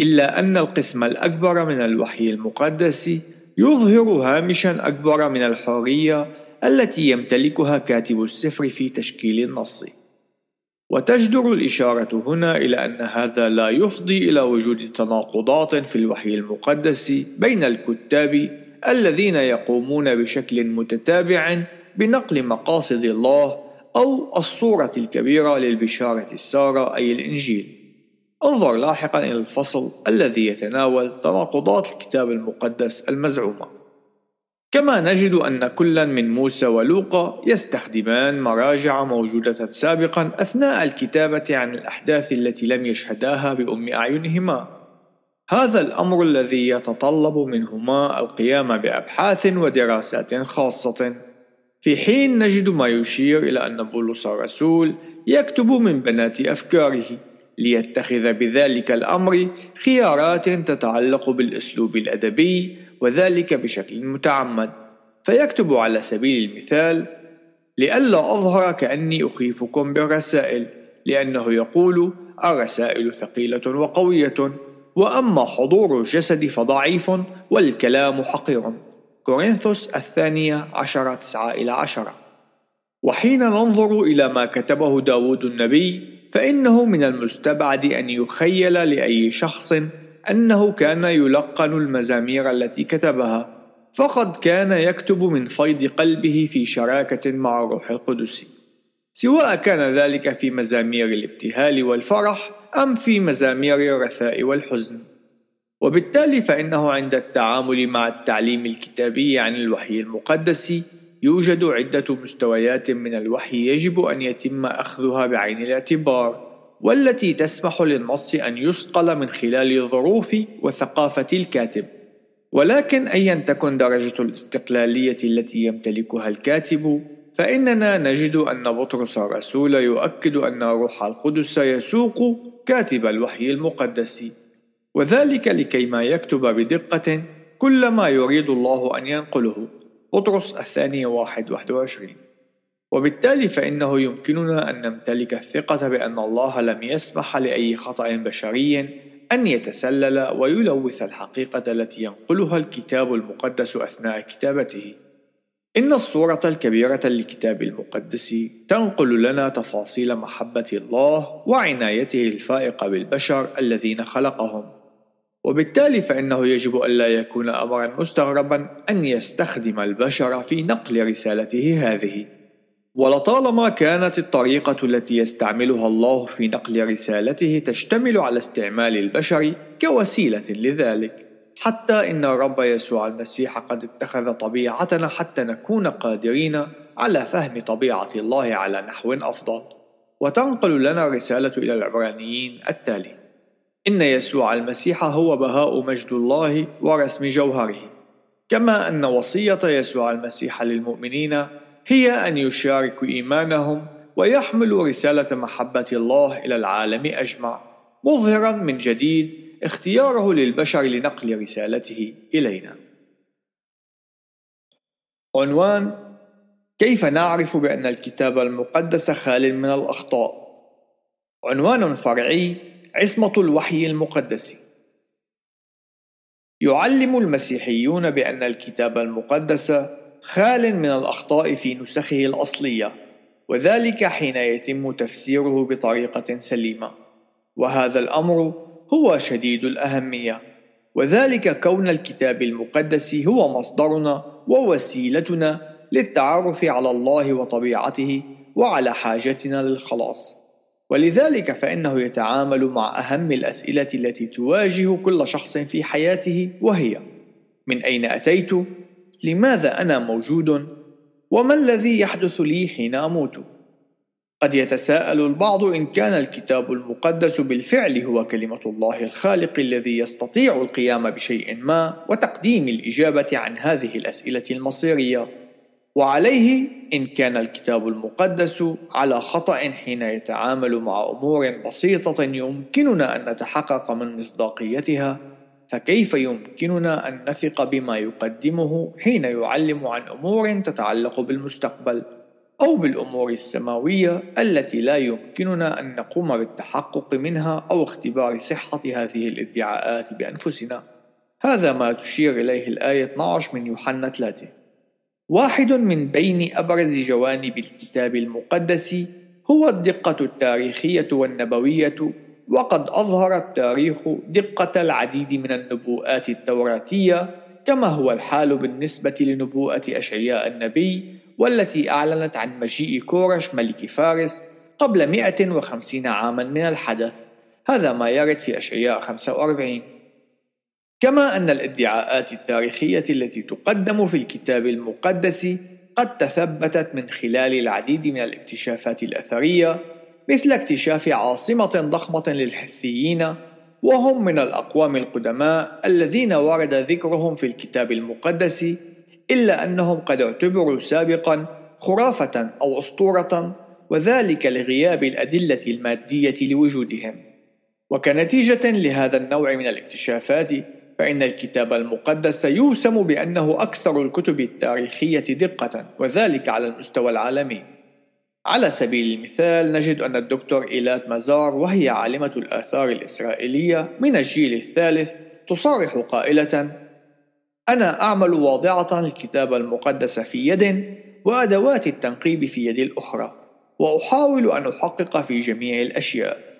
إلا أن القسم الأكبر من الوحي المقدس يظهر هامشا أكبر من الحرية التي يمتلكها كاتب السفر في تشكيل النص. وتجدر الإشارة هنا إلى أن هذا لا يفضي إلى وجود تناقضات في الوحي المقدس بين الكتاب الذين يقومون بشكل متتابع بنقل مقاصد الله أو الصورة الكبيرة للبشارة السارة أي الإنجيل. انظر لاحقا إلى الفصل الذي يتناول تناقضات الكتاب المقدس المزعومة. كما نجد أن كلا من موسى ولوقا يستخدمان مراجع موجودة سابقا أثناء الكتابة عن الأحداث التي لم يشهداها بأم أعينهما. هذا الأمر الذي يتطلب منهما القيام بأبحاث ودراسات خاصة. في حين نجد ما يشير إلى أن بولس الرسول يكتب من بنات أفكاره ليتخذ بذلك الأمر خيارات تتعلق بالأسلوب الأدبي وذلك بشكل متعمد. فيكتب على سبيل المثال لئلا أظهر كأني أخيفكم بالرسائل لأنه يقول الرسائل ثقيلة وقوية وأما حضور الجسد فضعيف والكلام حقير. كورنثوس الثانية عشرة تسعة إلى عشرة. وحين ننظر إلى ما كتبه داود النبي فإنه من المستبعد أن يخيل لأي شخص أنه كان يلقن المزامير التي كتبها فقد كان يكتب من فيض قلبه في شراكة مع الروح القدس. سواء كان ذلك في مزامير الابتهال والفرح أم في مزامير الرثاء والحزن. وبالتالي فإنه عند التعامل مع التعليم الكتابي عن الوحي المقدس يوجد عدة مستويات من الوحي يجب أن يتم أخذها بعين الاعتبار. والتي تسمح للنص أن يصقل من خلال ظروف وثقافة الكاتب. ولكن أيا تكن درجة الاستقلالية التي يمتلكها الكاتب فإننا نجد أن بطرس الرسول يؤكد أن الروح القدس يسوق كاتب الوحي المقدس. وذلك لكي ما يكتب بدقة كل ما يريد الله أن ينقله. بطرس الثانية واحد واحد وعشرين. وبالتالي فإنه يمكننا أن نمتلك الثقة بأن الله لم يسمح لأي خطأ بشري أن يتسلل ويلوث الحقيقة التي ينقلها الكتاب المقدس أثناء كتابته. إن الصورة الكبيرة للكتاب المقدس تنقل لنا تفاصيل محبة الله وعنايته الفائقة بالبشر الذين خلقهم. وبالتالي فإنه يجب ألا يكون أمرا مستغربا أن يستخدم البشر في نقل رسالته هذه. ولطالما كانت الطريقة التي يستعملها الله في نقل رسالته تشتمل على استعمال البشر كوسيلة لذلك، حتى إن الرب يسوع المسيح قد اتخذ طبيعتنا حتى نكون قادرين على فهم طبيعة الله على نحو أفضل. وتنقل لنا الرسالة إلى العبرانيين التالي: إن يسوع المسيح هو بهاء مجد الله ورسم جوهره، كما أن وصية يسوع المسيح للمؤمنين هي أن يشاركوا إيمانهم ويحملوا رسالة محبة الله إلى العالم أجمع مظهرا من جديد اختياره للبشر لنقل رسالته إلينا. عنوان كيف نعرف بأن الكتاب المقدس خال من الأخطاء؟ عنوان فرعي عصمة الوحي المقدس. يعلم المسيحيون بأن الكتاب المقدس خال من الأخطاء في نسخه الأصلية وذلك حين يتم تفسيره بطريقة سليمة. وهذا الأمر هو شديد الأهمية. وذلك كون الكتاب المقدس هو مصدرنا ووسيلتنا للتعرف على الله وطبيعته وعلى حاجتنا للخلاص. ولذلك فإنه يتعامل مع أهم الأسئلة التي تواجه كل شخص في حياته وهي من أين أتيت؟ لماذا أنا موجود؟ وما الذي يحدث لي حين أموت؟ قد يتساءل البعض إن كان الكتاب المقدس بالفعل هو كلمة الله الخالق الذي يستطيع القيام بشيء ما وتقديم الإجابة عن هذه الأسئلة المصيرية. وعليه إن كان الكتاب المقدس على خطأ حين يتعامل مع أمور بسيطة يمكننا أن نتحقق من مصداقيتها. فكيف يمكننا أن نثق بما يقدمه حين يعلم عن أمور تتعلق بالمستقبل أو بالأمور السماوية التي لا يمكننا أن نقوم بالتحقق منها أو اختبار صحة هذه الادعاءات بأنفسنا؟ هذا ما تشير إليه الآية 12 من يوحنا 3 واحد من بين أبرز جوانب الكتاب المقدس هو الدقة التاريخية والنبوية وقد أظهر التاريخ دقة العديد من النبوءات التوراتية كما هو الحال بالنسبة لنبوءة أشعياء النبي والتي أعلنت عن مجيء كورش ملك فارس قبل 150 عاما من الحدث. هذا ما يرد في أشعياء 45 كما أن الادعاءات التاريخية التي تقدم في الكتاب المقدس قد تثبتت من خلال العديد من الاكتشافات الأثرية مثل اكتشاف عاصمة ضخمة للحثيين وهم من الأقوام القدماء الذين ورد ذكرهم في الكتاب المقدس إلا أنهم قد اعتبروا سابقا خرافة أو أسطورة وذلك لغياب الأدلة المادية لوجودهم وكنتيجة لهذا النوع من الاكتشافات فإن الكتاب المقدس يوسم بأنه أكثر الكتب التاريخية دقة وذلك على المستوى العالمي. على سبيل المثال نجد أن الدكتور إيلات مزار وهي عالمة الآثار الإسرائيلية من الجيل الثالث تصرح قائلة: أنا أعمل واضعة الكتاب المقدس في يد وأدوات التنقيب في يد الأخرى، وأحاول أن أحقق في جميع الأشياء.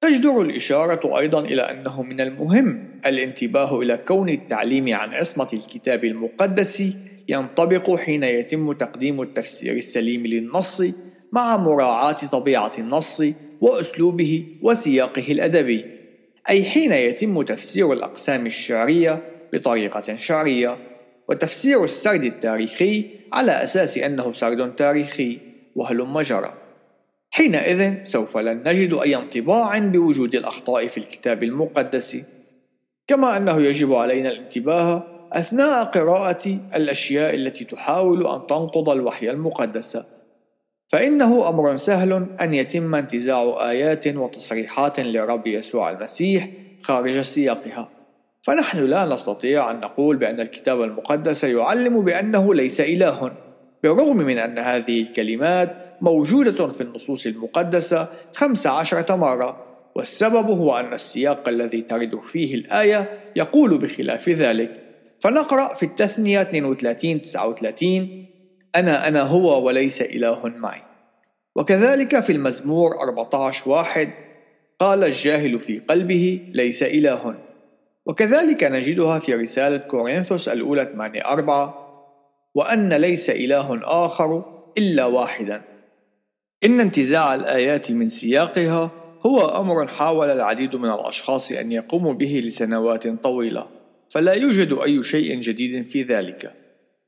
تجدر الإشارة أيضا إلى أنه من المهم الانتباه إلى كون التعليم عن عصمة الكتاب المقدس ينطبق حين يتم تقديم التفسير السليم للنص مع مراعاة طبيعة النص وأسلوبه وسياقه الأدبي، أي حين يتم تفسير الأقسام الشعرية بطريقة شعرية، وتفسير السرد التاريخي على أساس أنه سرد تاريخي، وهلم جرى. حينئذ سوف لن نجد أي انطباع بوجود الأخطاء في الكتاب المقدس كما أنه يجب علينا الانتباه أثناء قراءة الأشياء التي تحاول أن تنقض الوحي المقدس فإنه أمر سهل أن يتم انتزاع آيات وتصريحات للرب يسوع المسيح خارج سياقها. فنحن لا نستطيع أن نقول بأن الكتاب المقدس يعلم بأنه ليس إله بالرغم من أن هذه الكلمات موجودة في النصوص المقدسة خمس عشرة مرة. والسبب هو أن السياق الذي ترد فيه الآية يقول بخلاف ذلك. فنقرأ في التثنية 32 39 أنا أنا هو وليس إله معي. وكذلك في المزمور 14 واحد قال الجاهل في قلبه ليس إله. وكذلك نجدها في رسالة كورنثوس الأولى 8 4 وأن ليس إله آخر إلا واحدا. إن انتزاع الآيات من سياقها هو أمر حاول العديد من الأشخاص أن يقوموا به لسنوات طويلة، فلا يوجد أي شيء جديد في ذلك،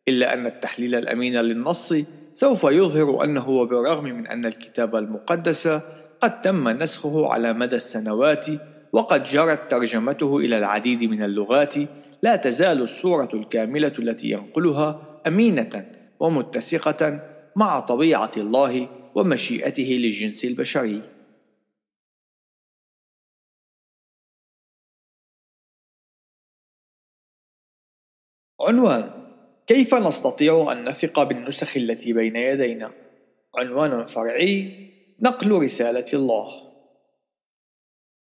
إلا أن التحليل الأمين للنص سوف يظهر أنه وبالرغم من أن الكتاب المقدس قد تم نسخه على مدى السنوات وقد جرت ترجمته إلى العديد من اللغات، لا تزال الصورة الكاملة التي ينقلها أمينة ومتسقة مع طبيعة الله ومشيئته للجنس البشري. عنوان كيف نستطيع أن نثق بالنسخ التي بين يدينا؟ عنوان فرعي نقل رسالة الله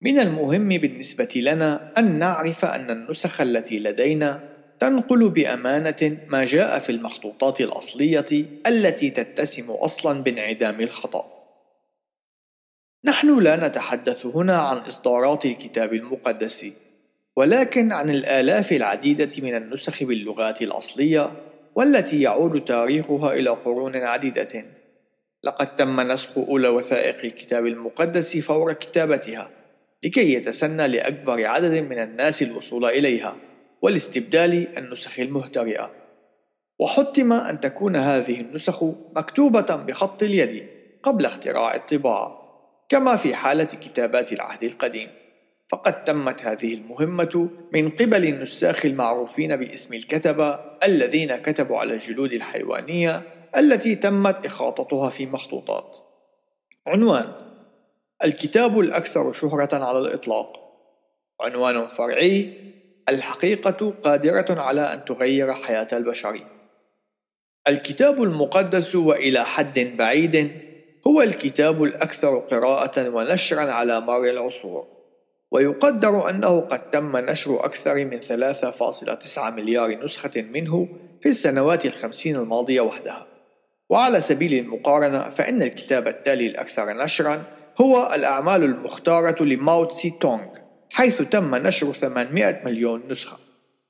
من المهم بالنسبة لنا أن نعرف أن النسخ التي لدينا تنقل بأمانة ما جاء في المخطوطات الأصلية التي تتسم أصلا بانعدام الخطأ. نحن لا نتحدث هنا عن إصدارات الكتاب المقدس، ولكن عن الآلاف العديدة من النسخ باللغات الأصلية والتي يعود تاريخها إلى قرون عديدة. لقد تم نسخ أولى وثائق الكتاب المقدس فور كتابتها، لكي يتسنى لأكبر عدد من الناس الوصول إليها. والاستبدال النسخ المهترئة وحتم أن تكون هذه النسخ مكتوبة بخط اليد قبل اختراع الطباعة كما في حالة كتابات العهد القديم فقد تمت هذه المهمة من قبل النساخ المعروفين باسم الكتبة الذين كتبوا على الجلود الحيوانية التي تمت إخاطتها في مخطوطات. عنوان: الكتاب الأكثر شهرة على الإطلاق. عنوان فرعي: الحقيقة قادرة على أن تغير حياة البشر. الكتاب المقدس وإلى حد بعيد هو الكتاب الأكثر قراءة ونشرا على مر العصور، ويقدر أنه قد تم نشر أكثر من 3.9 مليار نسخة منه في السنوات الخمسين الماضية وحدها. وعلى سبيل المقارنة فإن الكتاب التالي الأكثر نشرا هو الأعمال المختارة لماو تسي تونغ حيث تم نشر 800 مليون نسخة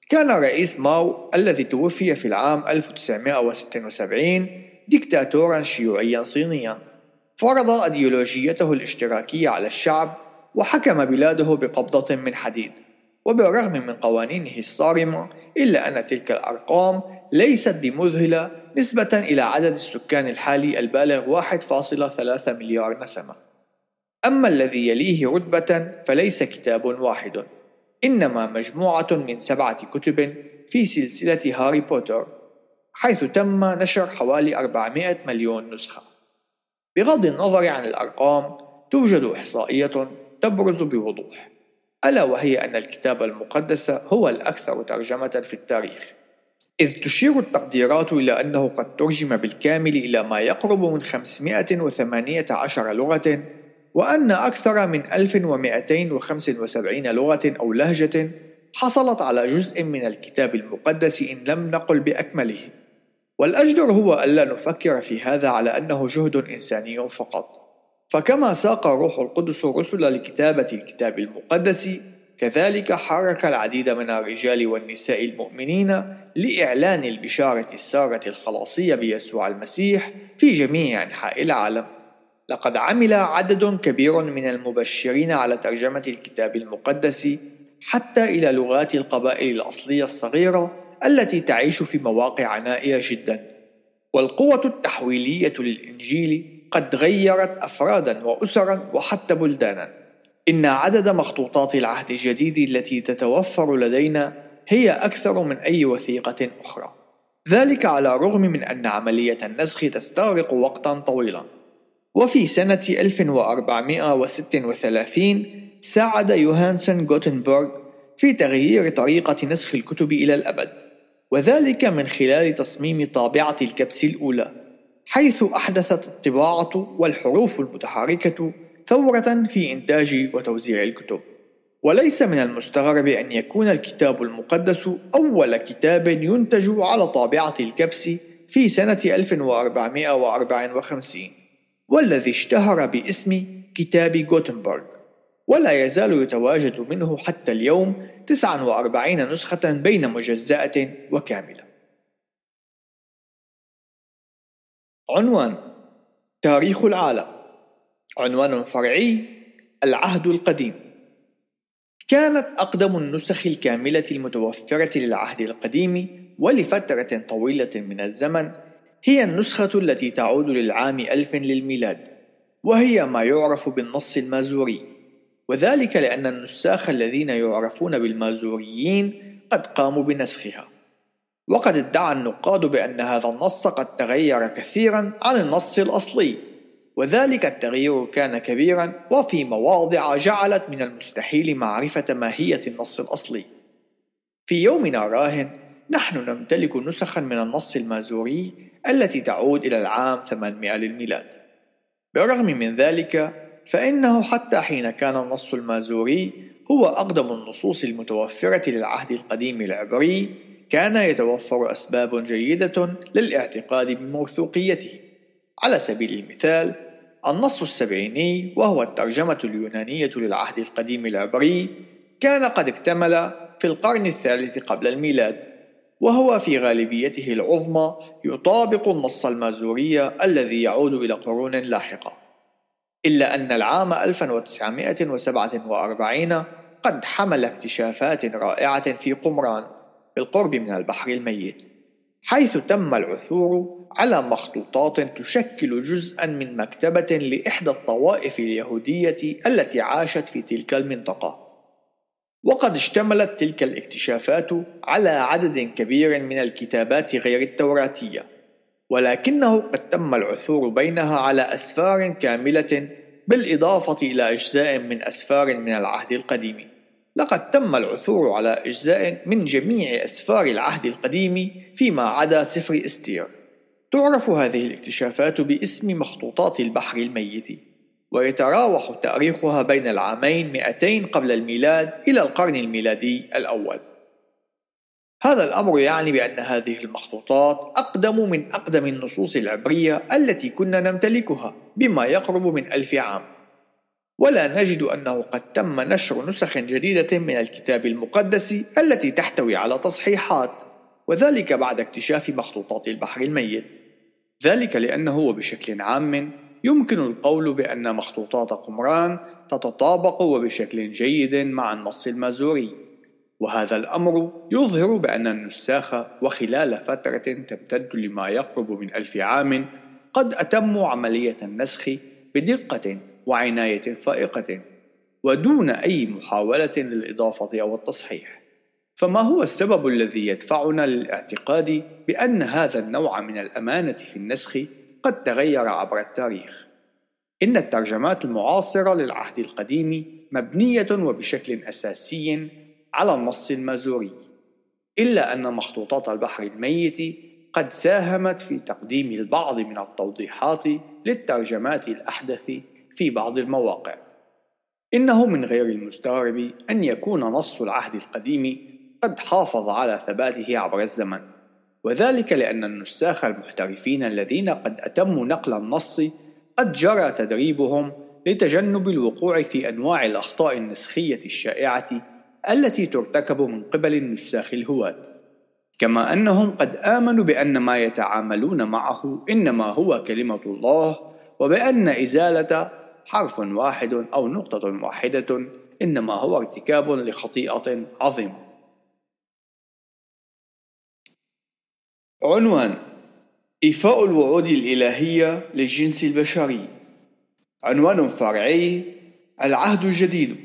كان رئيس ماو الذي توفي في العام 1976 ديكتاتورا شيوعيا صينيا فرض أيديولوجيته الاشتراكية على الشعب وحكم بلاده بقبضة من حديد وبالرغم من قوانينه الصارمة إلا أن تلك الأرقام ليست بمذهلة نسبة إلى عدد السكان الحالي البالغ 1.3 مليار نسمة. أما الذي يليه رتبة فليس كتاب واحد إنما مجموعة من سبعة كتب في سلسلة هاري بوتر حيث تم نشر حوالي 400 مليون نسخة. بغض النظر عن الأرقام توجد إحصائية تبرز بوضوح. ألا وهي أن الكتاب المقدس هو الأكثر ترجمة في التاريخ. إذ تشير التقديرات إلى أنه قد ترجم بالكامل إلى ما يقرب من 518 لغة وأن أكثر من 1275 لغة أو لهجة حصلت على جزء من الكتاب المقدس إن لم نقل بأكمله. والأجدر هو ألا نفكر في هذا على أنه جهد إنساني فقط. فكما ساق الروح القدس الرسل لكتابة الكتاب المقدس كذلك حرك العديد من الرجال والنساء المؤمنين لإعلان البشارة السارة الخلاصية بيسوع المسيح في جميع أنحاء العالم. لقد عمل عدد كبير من المبشرين على ترجمة الكتاب المقدس حتى إلى لغات القبائل الأصلية الصغيرة التي تعيش في مواقع نائية جدا. والقوة التحويلية للإنجيل قد غيرت أفرادا وأسرا وحتى بلدانا. إن عدد مخطوطات العهد الجديد التي تتوفر لدينا هي أكثر من أي وثيقة أخرى. ذلك على الرغم من أن عملية النسخ تستغرق وقتا طويلا. وفي سنة 1436 ساعد يوهانسن غوتنبرغ في تغيير طريقة نسخ الكتب إلى الأبد وذلك من خلال تصميم طابعة الكبس الأولى. حيث أحدثت الطباعة والحروف المتحركة ثورة في إنتاج وتوزيع الكتب. وليس من المستغرب أن يكون الكتاب المقدس أول كتاب ينتج على طابعة الكبس في سنة 1454 والذي اشتهر باسم كتاب غوتنبرغ. ولا يزال يتواجد منه حتى اليوم 49 نسخة بين مجزأة وكاملة. عنوان تاريخ العالم. عنوان فرعي العهد القديم. كانت أقدم النسخ الكاملة المتوفرة للعهد القديم ولفترة طويلة من الزمن هي النسخة التي تعود للعام ألف للميلاد وهي ما يعرف بالنص المازوري. وذلك لأن النساخ الذين يعرفون بالمازوريين قد قاموا بنسخها. وقد ادعى النقاد بأن هذا النص قد تغير كثيرا عن النص الأصلي وذلك التغيير كان كبيرا وفي مواضع جعلت من المستحيل معرفة ماهية النص الأصلي. في يومنا الراهن نحن نمتلك نسخا من النص المازوري التي تعود إلى العام 800 للميلاد. بالرغم من ذلك فإنه حتى حين كان النص المازوري هو أقدم النصوص المتوفرة للعهد القديم العبري كان يتوفر أسباب جيدة للاعتقاد بموثوقيته. على سبيل المثال النص السبعيني وهو الترجمة اليونانية للعهد القديم العبري كان قد اكتمل في القرن الثالث قبل الميلاد وهو في غالبيته العظمى يطابق النص المازوري الذي يعود إلى قرون لاحقة. إلا أن العام 1947 قد حمل اكتشافات رائعة في قمران. بالقرب من البحر الميت حيث تم العثور على مخطوطات تشكل جزءا من مكتبة لإحدى الطوائف اليهودية التي عاشت في تلك المنطقة. وقد اشتملت تلك الاكتشافات على عدد كبير من الكتابات غير التوراتية ولكنه قد تم العثور بينها على أسفار كاملة بالإضافة إلى أجزاء من أسفار من العهد القديم. لقد تم العثور على أجزاء من جميع أسفار العهد القديم فيما عدا سفر إستير. تعرف هذه الاكتشافات باسم مخطوطات البحر الميت ويتراوح تاريخها بين العامين 200 قبل الميلاد إلى القرن الميلادي الأول. هذا الأمر يعني بأن هذه المخطوطات أقدم من أقدم النصوص العبرية التي كنا نمتلكها بما يقرب من ألف عام. ولا نجد أنه قد تم نشر نسخ جديدة من الكتاب المقدس التي تحتوي على تصحيحات وذلك بعد اكتشاف مخطوطات البحر الميت. ذلك لأنه وبشكل عام يمكن القول بأن مخطوطات قمران تتطابق وبشكل جيد مع النص المازوري. وهذا الأمر يظهر بأن النساخ وخلال فترة تمتد لما يقرب من ألف عام قد أتموا عملية النسخ بدقة وعناية فائقة ودون أي محاولة للإضافة أو التصحيح فما هو السبب الذي يدفعنا للاعتقاد بأن هذا النوع من الأمانة في النسخ قد تغير عبر التاريخ؟ إن الترجمات المعاصرة للعهد القديم مبنية وبشكل أساسي على النص المازوري، إلا أن مخطوطات البحر الميت قد ساهمت في تقديم البعض من التوضيحات للترجمات الأحدث في بعض المواقع. إنه من غير المستغرب أن يكون نص العهد القديم قد حافظ على ثباته عبر الزمن وذلك لأن النساخ المحترفين الذين قد أتموا نقل النص قد جرى تدريبهم لتجنب الوقوع في أنواع الأخطاء النسخية الشائعة التي ترتكب من قبل النساخ الهواة كما أنهم قد آمنوا بأن ما يتعاملون معه إنما هو كلمة الله وبأن إزالة حرف واحد أو نقطة واحدة إنما هو ارتكاب لخطيئة عظيمة. عنوان إيفاء الوعود الإلهية للجنس البشري. عنوان فرعي العهد الجديد.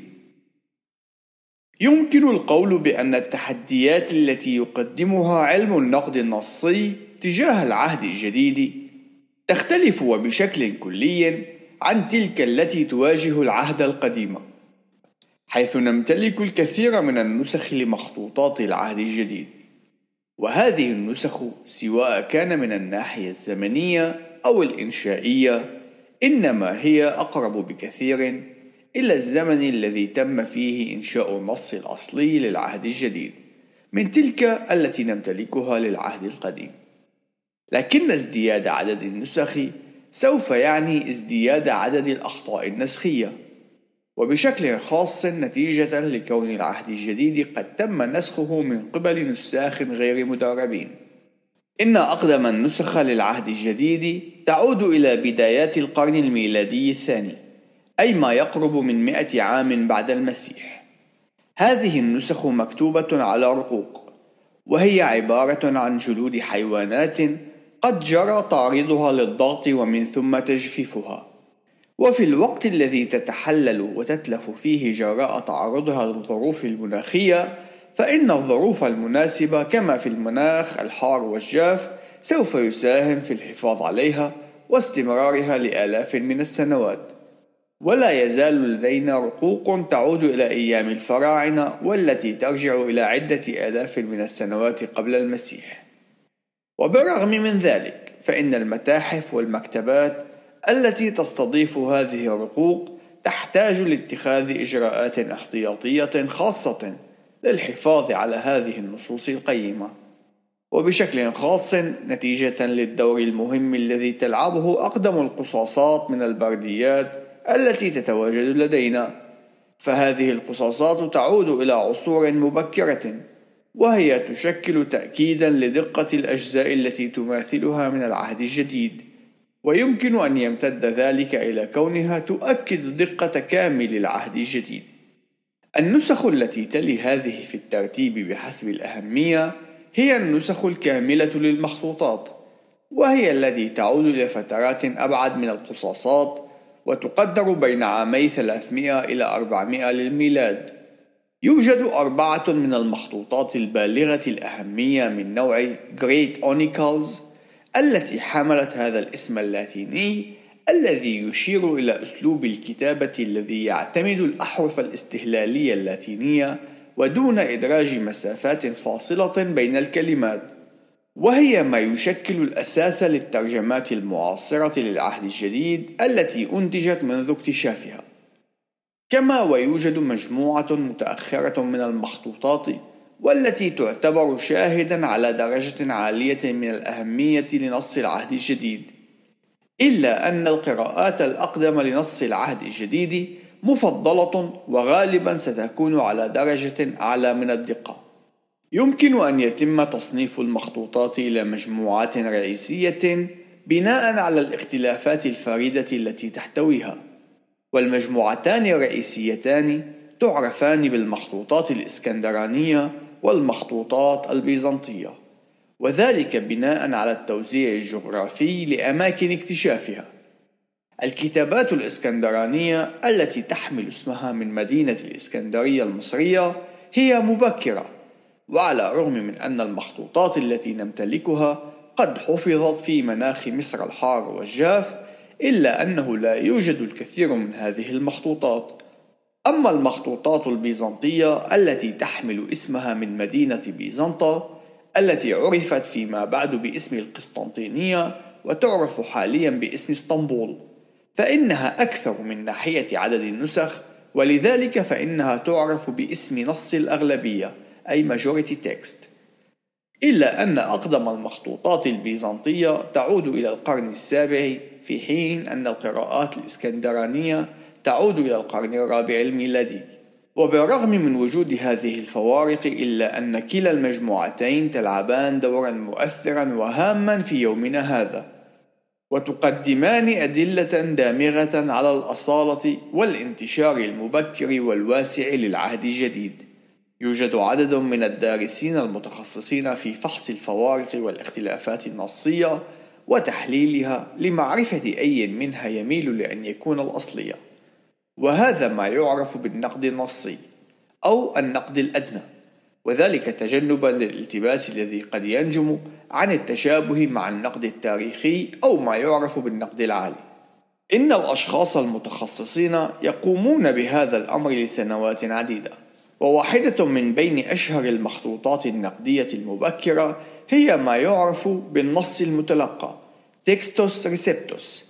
يمكن القول بأن التحديات التي يقدمها علم النقد النصي تجاه العهد الجديد تختلف وبشكل كلي عن تلك التي تواجه العهد القديم حيث نمتلك الكثير من النسخ لمخطوطات العهد الجديد. وهذه النسخ سواء كان من الناحية الزمنية أو الإنشائية إنما هي أقرب بكثير إلى الزمن الذي تم فيه إنشاء النص الأصلي للعهد الجديد من تلك التي نمتلكها للعهد القديم. لكن ازدياد عدد النسخ سوف يعني ازدياد عدد الأخطاء النسخية وبشكل خاص نتيجة لكون العهد الجديد قد تم نسخه من قبل نساخ غير مدربين. إن أقدم النسخ للعهد الجديد تعود إلى بدايات القرن الميلادي الثاني، أي ما يقرب من مئة عام بعد المسيح. هذه النسخ مكتوبة على رقوق، وهي عبارة عن جلود حيوانات قد جرى تعريضها للضغط ومن ثم تجفيفها. وفي الوقت الذي تتحلل وتتلف فيه جراء تعرضها للظروف المناخية فإن الظروف المناسبة كما في المناخ الحار والجاف سوف يساهم في الحفاظ عليها واستمرارها لآلاف من السنوات ولا يزال لدينا رقوق تعود إلى أيام الفراعنة والتي ترجع إلى عدة آلاف من السنوات قبل المسيح وبالرغم من ذلك فإن المتاحف والمكتبات التي تستضيف هذه الرقوق تحتاج لاتخاذ إجراءات احتياطية خاصة للحفاظ على هذه النصوص القيمة. وبشكل خاص نتيجة للدور المهم الذي تلعبه أقدم القصاصات من البرديات التي تتواجد لدينا. فهذه القصاصات تعود إلى عصور مبكرة وهي تشكل تأكيدا لدقة الأجزاء التي تماثلها من العهد الجديد ويمكن أن يمتد ذلك إلى كونها تؤكد دقة كامل العهد الجديد. النسخ التي تلي هذه في الترتيب بحسب الأهمية هي النسخ الكاملة للمخطوطات، وهي التي تعود إلى فترات أبعد من القصاصات، وتقدر بين عامي 300 إلى 400 للميلاد. يوجد أربعة من المخطوطات البالغة الأهمية من نوع Great Onicles التي حملت هذا الاسم اللاتيني الذي يشير إلى أسلوب الكتابة الذي يعتمد الأحرف الاستهلالية اللاتينية ودون إدراج مسافات فاصلة بين الكلمات وهي ما يشكل الأساس للترجمات المعاصرة للعهد الجديد التي أنتجت منذ اكتشافها. كما ويوجد مجموعة متأخرة من المخطوطات والتي تعتبر شاهدا على درجة عالية من الأهمية لنص العهد الجديد إلا أن القراءات الأقدم لنص العهد الجديد مفضلة وغالبا ستكون على درجة أعلى من الدقة. يمكن أن يتم تصنيف المخطوطات إلى مجموعات رئيسية بناء على الاختلافات الفريدة التي تحتويها. والمجموعتان الرئيسيتان تعرفان بالمخطوطات الإسكندرانية والمخطوطات البيزنطية. وذلك بناء على التوزيع الجغرافي لأماكن اكتشافها. الكتابات الإسكندرانية التي تحمل اسمها من مدينة الإسكندرية المصرية هي مبكرة وعلى الرغم من أن المخطوطات التي نمتلكها قد حفظت في مناخ مصر الحار والجاف إلا أنه لا يوجد الكثير من هذه المخطوطات. أما المخطوطات البيزنطية التي تحمل اسمها من مدينة بيزنطة التي عرفت فيما بعد باسم القسطنطينية وتعرف حاليا باسم إسطنبول فإنها أكثر من ناحية عدد النسخ ولذلك فإنها تعرف باسم نص الأغلبية أي majority text. إلا أن أقدم المخطوطات البيزنطية تعود إلى القرن السابع في حين أن القراءات الإسكندرانية تعود إلى القرن الرابع الميلادي. وبالرغم من وجود هذه الفوارق إلا أن كلا المجموعتين تلعبان دورا مؤثرا وهاما في يومنا هذا. وتقدمان أدلة دامغة على الأصالة والانتشار المبكر والواسع للعهد الجديد. يوجد عدد من الدارسين المتخصصين في فحص الفوارق والاختلافات النصية وتحليلها لمعرفة أي منها يميل لأن يكون الأصلية وهذا ما يعرف بالنقد النصي أو النقد الأدنى. وذلك تجنبا للالتباس الذي قد ينجم عن التشابه مع النقد التاريخي أو ما يعرف بالنقد العالي. إن الأشخاص المتخصصين يقومون بهذا الأمر لسنوات عديدة. وواحدة من بين أشهر المخطوطات النقدية المبكرة هي ما يعرف بالنص المتلقى. Textus Receptus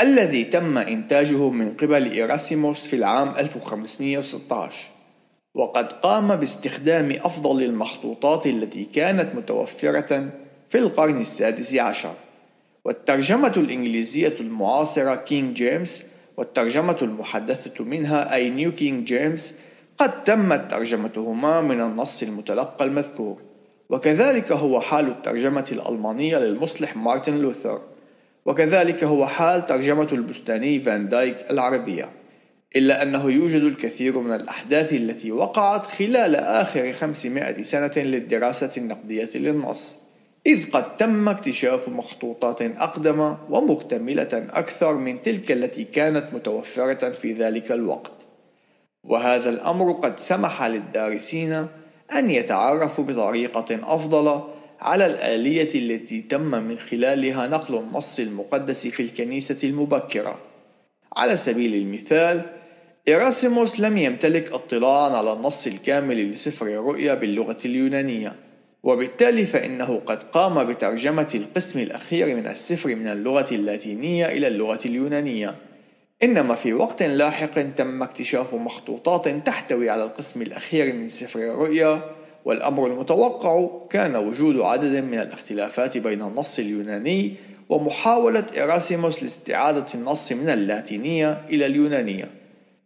الذي تم إنتاجه من قبل إيراسيموس في العام 1516 وقد قام باستخدام أفضل المخطوطات التي كانت متوفرة في القرن السادس عشر. والترجمة الإنجليزية المعاصرة King James والترجمة المحدثة منها أي New King James قد تمت ترجمتهما من النص المتلقى المذكور. وكذلك هو حال الترجمة الألمانية للمصلح مارتن لوثر. وكذلك هو حال ترجمة البستاني فان دايك العربية. إلا أنه يوجد الكثير من الأحداث التي وقعت خلال آخر 500 سنة للدراسة النقدية للنص. إذ قد تم اكتشاف مخطوطات أقدم ومكتملة أكثر من تلك التي كانت متوفرة في ذلك الوقت. وهذا الأمر قد سمح للدارسين أن يتعرفوا بطريقة أفضل على الآلية التي تم من خلالها نقل النص المقدس في الكنيسة المبكرة. على سبيل المثال، إيراسيموس لم يمتلك اطلاعا على النص الكامل لسفر الرؤيا باللغة اليونانية، وبالتالي فإنه قد قام بترجمة القسم الأخير من السفر من اللغة اللاتينية إلى اللغة اليونانية. إنما في وقت لاحق تم اكتشاف مخطوطات تحتوي على القسم الأخير من سفر الرؤيا والأمر المتوقع كان وجود عدد من الاختلافات بين النص اليوناني ومحاولة إراسيموس لاستعادة النص من اللاتينية إلى اليونانية.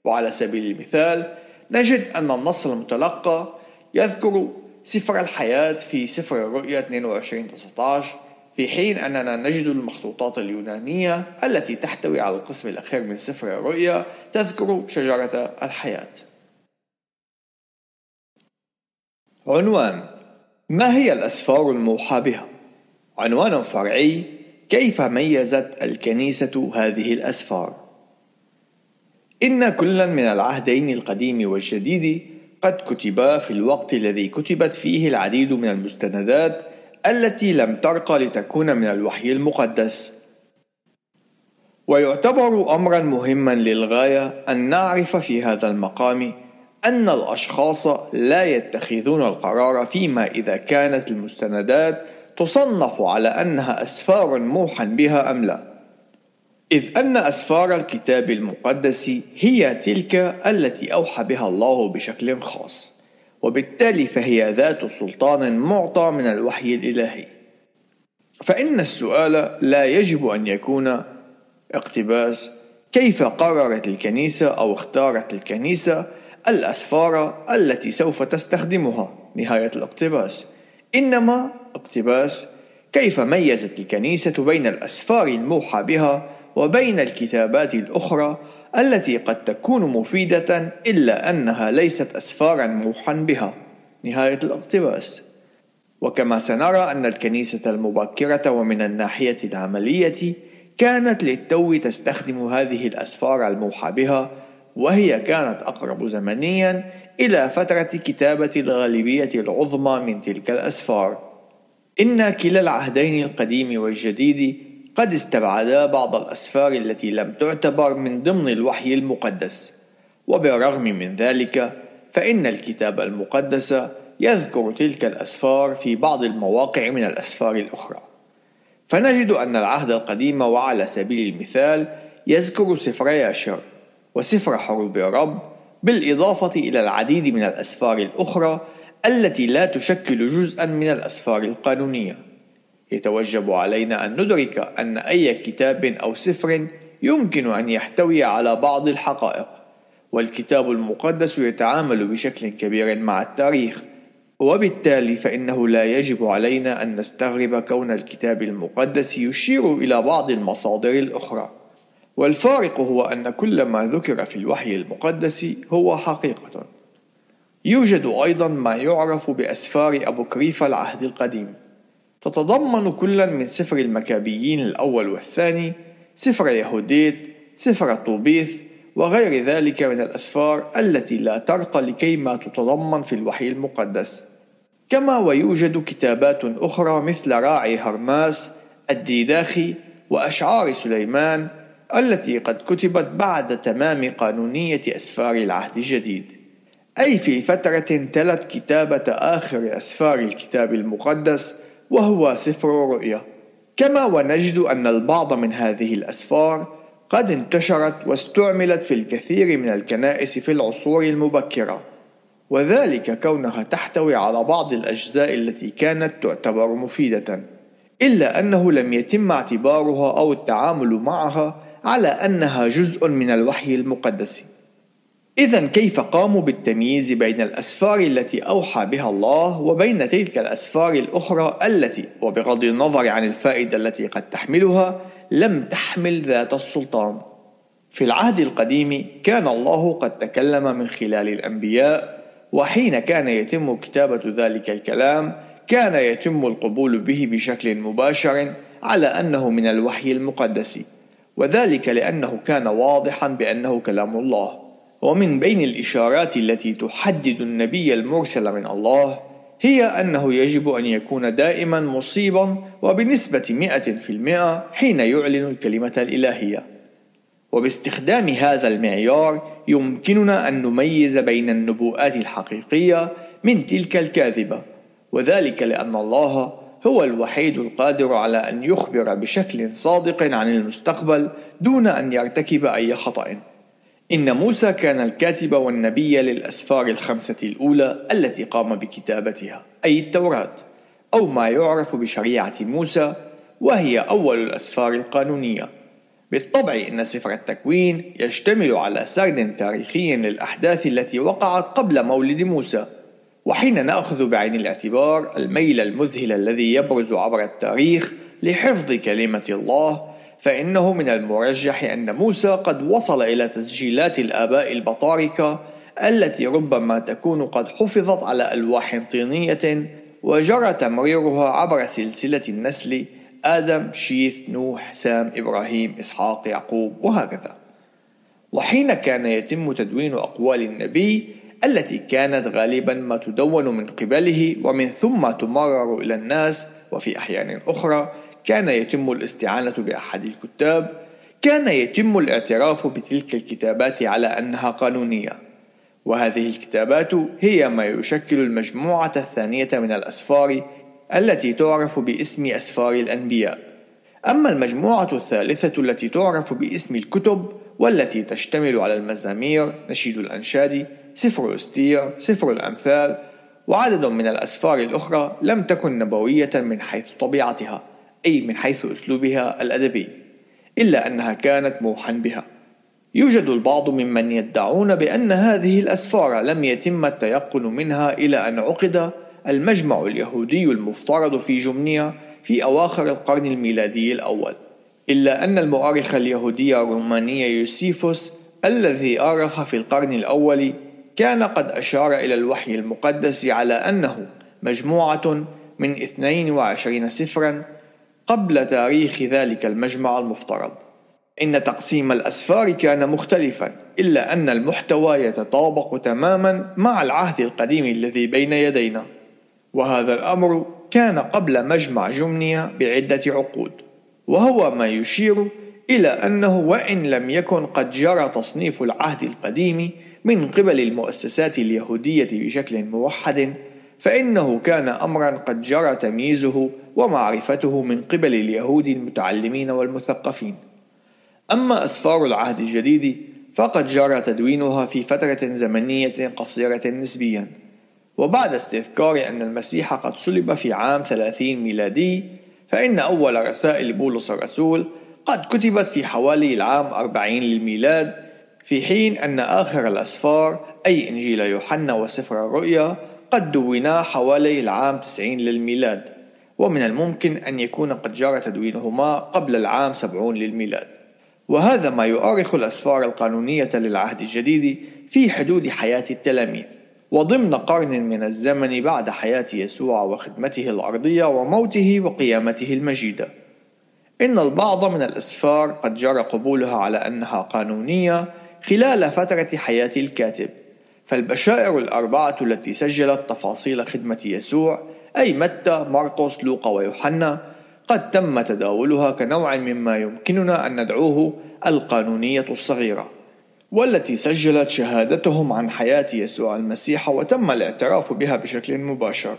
وعلى سبيل المثال نجد أن النص المتلقى يذكر سفر الحياة في سفر الرؤيا 22 19 في حين أننا نجد المخطوطات اليونانية التي تحتوي على القسم الأخير من سفر الرؤيا تذكر شجرة الحياة. عنوان ما هي الأسفار الموحى بها؟ عنوان فرعي كيف ميزت الكنيسة هذه الأسفار؟ إن كلا من العهدين القديم والجديد قد كتبا في الوقت الذي كتبت فيه العديد من المستندات التي لم ترقى لتكون من الوحي المقدس. ويعتبر امرا مهما للغاية أن نعرف في هذا المقام أن الأشخاص لا يتخذون القرار فيما إذا كانت المستندات تصنف على أنها أسفار موحى بها أم لا. إذ أن أسفار الكتاب المقدس هي تلك التي أوحى بها الله بشكل خاص. وبالتالي فهي ذات سلطان معطى من الوحي الإلهي. فإن السؤال لا يجب أن يكون اقتباس كيف قررت الكنيسة أو اختارت الكنيسة الأسفار التي سوف تستخدمها. نهاية الاقتباس. إنما اقتباس كيف ميزت الكنيسة بين الأسفار الموحى بها وبين الكتابات الأخرى التي قد تكون مفيدة إلا أنها ليست أسفارا موحى بها. نهاية الاقتباس. وكما سنرى أن الكنيسة المبكرة ومن الناحية العملية كانت للتو تستخدم هذه الأسفار الموحى بها وهي كانت أقرب زمنيا إلى فترة كتابة الغالبية العظمى من تلك الأسفار. إن كلا العهدين القديم والجديد قد استبعدا بعض الأسفار التي لم تعتبر من ضمن الوحي المقدس. وبالرغم من ذلك فإن الكتاب المقدس يذكر تلك الأسفار في بعض المواقع من الأسفار الأخرى. فنجد أن العهد القديم وعلى سبيل المثال يذكر سفر ياشر وسفر حروب الرب بالإضافة إلى العديد من الأسفار الأخرى التي لا تشكل جزءا من الأسفار القانونية. يتوجب علينا أن ندرك أن أي كتاب أو سفر يمكن أن يحتوي على بعض الحقائق والكتاب المقدس يتعامل بشكل كبير مع التاريخ وبالتالي فإنه لا يجب علينا أن نستغرب كون الكتاب المقدس يشير إلى بعض المصادر الأخرى. والفارق هو أن كل ما ذكر في الوحي المقدس هو حقيقة. يوجد أيضا ما يعرف بأسفار أبو كريف العهد القديم. تتضمن كل من سفر المكابيين الأول والثاني سفر يهوديت سفر طوبيث وغير ذلك من الأسفار التي لا ترقى لكيما تتضمن في الوحي المقدس. كما ويوجد كتابات أخرى مثل راعي هرماس الديداخي وأشعار سليمان التي قد كتبت بعد تمام قانونية أسفار العهد الجديد. أي في فترة تلت كتابة آخر أسفار الكتاب المقدس وهو سفر الرؤيا كما ونجد أن البعض من هذه الأسفار قد انتشرت واستعملت في الكثير من الكنائس في العصور المبكرة وذلك كونها تحتوي على بعض الأجزاء التي كانت تعتبر مفيدة إلا أنه لم يتم اعتبارها أو التعامل معها على أنها جزء من الوحي المقدس. إذا كيف قاموا بالتمييز بين الأسفار التي أوحى بها الله وبين تلك الأسفار الأخرى التي وبغض النظر عن الفائدة التي قد تحملها لم تحمل ذات السلطان. في العهد القديم كان الله قد تكلم من خلال الأنبياء وحين كان يتم كتابة ذلك الكلام كان يتم القبول به بشكل مباشر على أنه من الوحي المقدس وذلك لأنه كان واضحا بأنه كلام الله. ومن بين الإشارات التي تحدد النبي المرسل من الله هي أنه يجب أن يكون دائما مصيبا وبنسبة مئة في المئة حين يعلن الكلمة الإلهية. وباستخدام هذا المعيار يمكننا أن نميز بين النبوءات الحقيقية من تلك الكاذبة وذلك لأن الله هو الوحيد القادر على أن يخبر بشكل صادق عن المستقبل دون أن يرتكب أي خطأ. إن موسى كان الكاتب والنبي للأسفار الخمسة الأولى التي قام بكتابتها أي التوراة أو ما يعرف بشريعة موسى وهي أول الأسفار القانونية. بالطبع إن سفر التكوين يشتمل على سرد تاريخي للأحداث التي وقعت قبل مولد موسى. وحين نأخذ بعين الاعتبار الميل المذهل الذي يبرز عبر التاريخ لحفظ كلمة الله فإنه من المرجح أن موسى قد وصل إلى تسجيلات الآباء البطاركة التي ربما تكون قد حفظت على ألواح طينية وجرى تمريرها عبر سلسلة النسل آدم شيث نوح سام إبراهيم إسحاق يعقوب وهكذا. وحين كان يتم تدوين أقوال النبي التي كانت غالبا ما تدون من قبله ومن ثم تمرر إلى الناس وفي أحيان أخرى كان يتم الاستعانة بأحد الكتاب كان يتم الاعتراف بتلك الكتابات على أنها قانونية. وهذه الكتابات هي ما يشكل المجموعة الثانية من الأسفار التي تعرف باسم أسفار الأنبياء. أما المجموعة الثالثة التي تعرف باسم الكتب والتي تشتمل على المزامير نشيد الأنشاد سفر أستير سفر الأمثال وعدد من الأسفار الأخرى لم تكن نبوية من حيث طبيعتها. أي من حيث أسلوبها الأدبي إلا أنها كانت موحى بها. يوجد البعض ممن يدعون بأن هذه الأسفار لم يتم التيقن منها إلى أن عقد المجمع اليهودي المفترض في جمنيا في أواخر القرن الميلادي الأول. إلا أن المؤرخ اليهودي الروماني يوسيفوس الذي أرخ في القرن الأول كان قد أشار إلى الوحي المقدس على أنه مجموعة من 22 سفرا قبل تاريخ ذلك المجمع المفترض. إن تقسيم الأسفار كان مختلفا إلا أن المحتوى يتطابق تماما مع العهد القديم الذي بين يدينا. وهذا الأمر كان قبل مجمع جمنيا بعدة عقود. وهو ما يشير إلى أنه وإن لم يكن قد جرى تصنيف العهد القديم من قبل المؤسسات اليهودية بشكل موحد فإنه كان أمرا قد جرى تمييزه ومعرفته من قبل اليهود المتعلمين والمثقفين. أما أسفار العهد الجديد فقد جرى تدوينها في فترة زمنية قصيرة نسبيا. وبعد استذكار أن المسيح قد صلب في عام 30 ميلادي فإن أول رسائل بولس الرسول قد كتبت في حوالي العام 40 للميلاد في حين أن آخر الأسفار أي إنجيل يوحنا وسفر الرؤيا قد دونا حوالي العام 90 للميلاد. ومن الممكن أن يكون قد جرى تدوينهما قبل العام 70 للميلاد. وهذا ما يؤرخ الأسفار القانونية للعهد الجديد في حدود حياة التلاميذ. وضمن قرن من الزمن بعد حياة يسوع وخدمته الأرضية وموته وقيامته المجيدة. إن البعض من الأسفار قد جرى قبولها على أنها قانونية خلال فترة حياة الكاتب. فالبشائر الأربعة التي سجلت تفاصيل خدمة يسوع أي متى، مرقس، لوقا ويوحنا. قد تم تداولها كنوع مما يمكننا أن ندعوه القانونية الصغيرة والتي سجلت شهادتهم عن حياة يسوع المسيح وتم الاعتراف بها بشكل مباشر.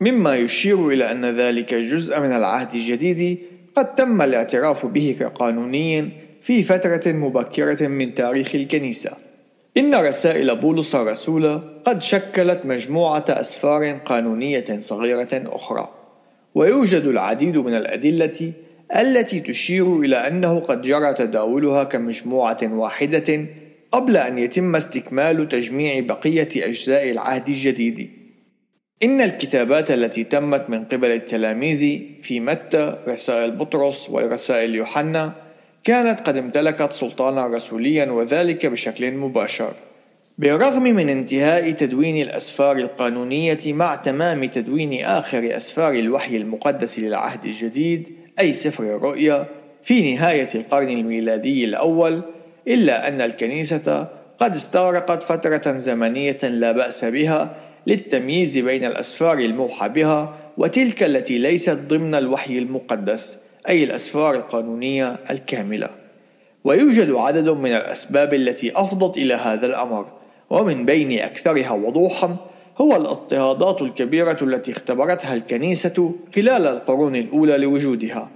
مما يشير إلى أن ذلك جزء من العهد الجديد قد تم الاعتراف به كقانوني في فترة مبكرة من تاريخ الكنيسة. إن رسائل بولس الرسول قد شكلت مجموعة أسفار قانونية صغيرة أخرى ويوجد العديد من الأدلة التي تشير إلى أنه قد جرى تداولها كمجموعة واحدة قبل أن يتم استكمال تجميع بقية أجزاء العهد الجديد. إن الكتابات التي تمت من قبل التلاميذ في متى، رسائل بطرس ورسائل يوحنا كانت قد امتلكت سلطانا رسوليا وذلك بشكل مباشر. بالرغم من انتهاء تدوين الأسفار القانونية مع تمام تدوين آخر أسفار الوحي المقدس للعهد الجديد أي سفر الرؤيا في نهاية القرن الميلادي الأول إلا أن الكنيسة قد استغرقت فترة زمنية لا بأس بها للتمييز بين الأسفار الموحى بها وتلك التي ليست ضمن الوحي المقدس أي الأسفار القانونية الكاملة. ويوجد عدد من الأسباب التي أفضت إلى هذا الأمر. ومن بين أكثرها وضوحا هو الاضطهادات الكبيرة التي اختبرتها الكنيسة خلال القرون الأولى لوجودها.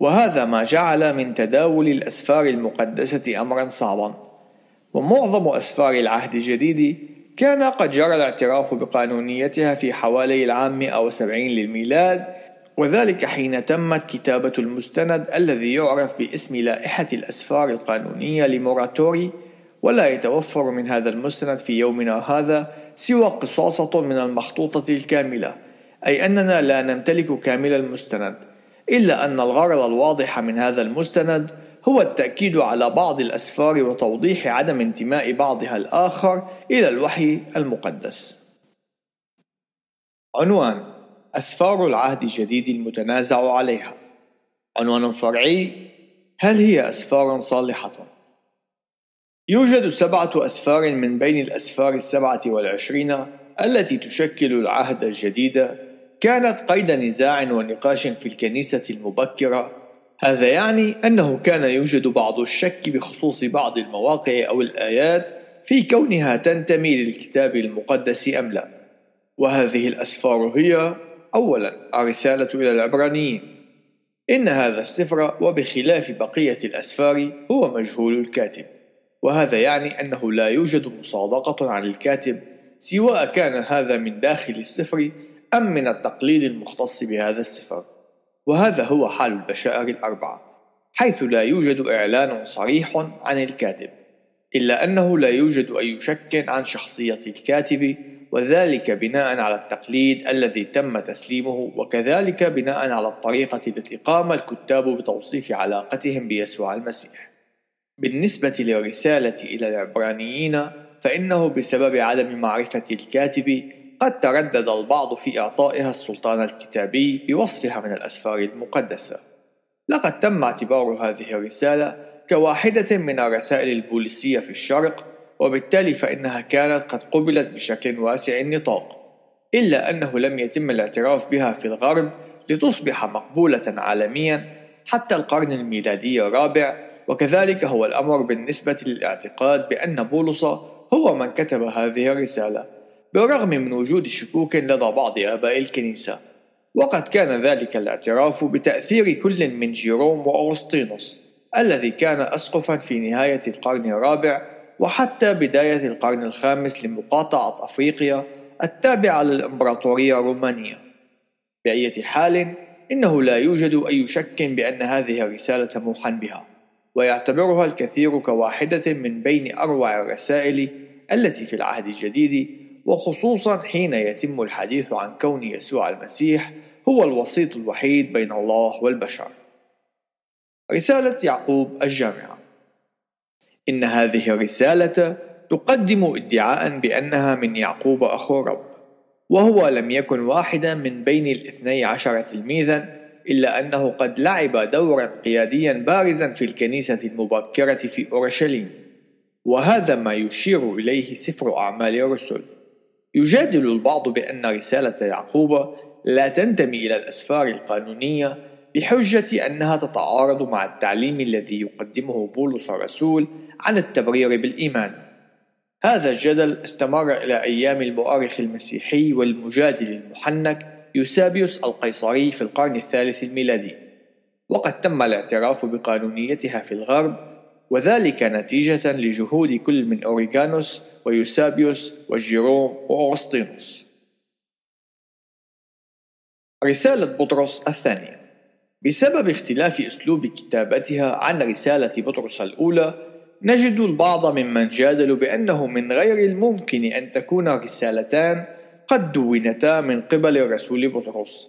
وهذا ما جعل من تداول الأسفار المقدسة أمرا صعبا. ومعظم أسفار العهد الجديد كان قد جرى الاعتراف بقانونيتها في حوالي العام 170 للميلاد وذلك حين تمت كتابة المستند الذي يعرف باسم لائحة الأسفار القانونية لموراتوري ولا يتوفر من هذا المستند في يومنا هذا سوى قصاصة من المخطوطة الكاملة أي أننا لا نمتلك كامل المستند إلا أن الغرض الواضح من هذا المستند هو التأكيد على بعض الأسفار وتوضيح عدم انتماء بعضها الآخر إلى الوحي المقدس. عنوان أسفار العهد الجديد المتنازع عليها. عنوان فرعي: هل هي أسفار صالحة؟ يوجد سبعة أسفار من بين الأسفار السبعة والعشرين التي تشكل العهد الجديد كانت قيد نزاع ونقاش في الكنيسة المبكرة هذا يعني أنه كان يوجد بعض الشك بخصوص بعض المواقع أو الآيات في كونها تنتمي للكتاب المقدس أم لا وهذه الأسفار هي أولا الرسالة إلى العبرانيين. إن هذا السفر وبخلاف بقية الأسفار هو مجهول الكاتب. وهذا يعني أنه لا يوجد مصادقة عن الكاتب سواء كان هذا من داخل السفر أم من التقليد المختص بهذا السفر. وهذا هو حال البشائر الأربعة حيث لا يوجد إعلان صريح عن الكاتب إلا أنه لا يوجد أي شك عن شخصية الكاتب وذلك بناء على التقليد الذي تم تسليمه وكذلك بناء على الطريقة التي قام الكتاب بتوصيف علاقتهم بيسوع المسيح. بالنسبة للرسالة إلى العبرانيين فإنه بسبب عدم معرفة الكاتب قد تردد البعض في إعطائها السلطان الكتابي بوصفها من الأسفار المقدسة. لقد تم اعتبار هذه الرسالة كواحدة من الرسائل البوليسية في الشرق وبالتالي فإنها كانت قد قبلت بشكل واسع النطاق إلا أنه لم يتم الاعتراف بها في الغرب لتصبح مقبولة عالميا حتى القرن الميلادي الرابع وكذلك هو الأمر بالنسبة للاعتقاد بأن بولس هو من كتب هذه الرسالة بالرغم من وجود شكوك لدى بعض آباء الكنيسة وقد كان ذلك الاعتراف بتأثير كل من جيروم وأغسطينوس الذي كان أسقفا في نهاية القرن الرابع وحتى بداية القرن الخامس لمقاطعة أفريقيا التابعة للإمبراطورية الرومانية بأية حال إنه لا يوجد أي شك بأن هذه الرسالة موحى بها ويعتبرها الكثير كواحدة من بين أروع الرسائل التي في العهد الجديد وخصوصا حين يتم الحديث عن كون يسوع المسيح هو الوسيط الوحيد بين الله والبشر. رسالة يعقوب الجامعة إن هذه الرسالة تقدم ادعاء بأنها من يعقوب أخو الرب وهو لم يكن واحدا من بين الاثني عشر تلميذا إلا أنه قد لعب دورا قياديا بارزا في الكنيسة المبكرة في أورشليم. وهذا ما يشير إليه سفر أعمال الرسل. يجادل البعض بأن رسالة يعقوب لا تنتمي إلى الأسفار القانونية بحجة أنها تتعارض مع التعليم الذي يقدمه بولس الرسول عن التبرير بالإيمان. هذا الجدل استمر إلى أيام المؤرخ المسيحي والمجادل المحنك يوسابيوس القيصري في القرن الثالث الميلادي. وقد تم الاعتراف بقانونيتها في الغرب وذلك نتيجة لجهود كل من أوريغانوس ويوسابيوس وجيروم وأغسطينوس. رسالة بطرس الثانية. بسبب اختلاف أسلوب كتابتها عن رسالة بطرس الأولى نجد البعض ممن جادلوا بأنه من غير الممكن أن تكون رسالتان قد دونتا من قبل الرسول بطرس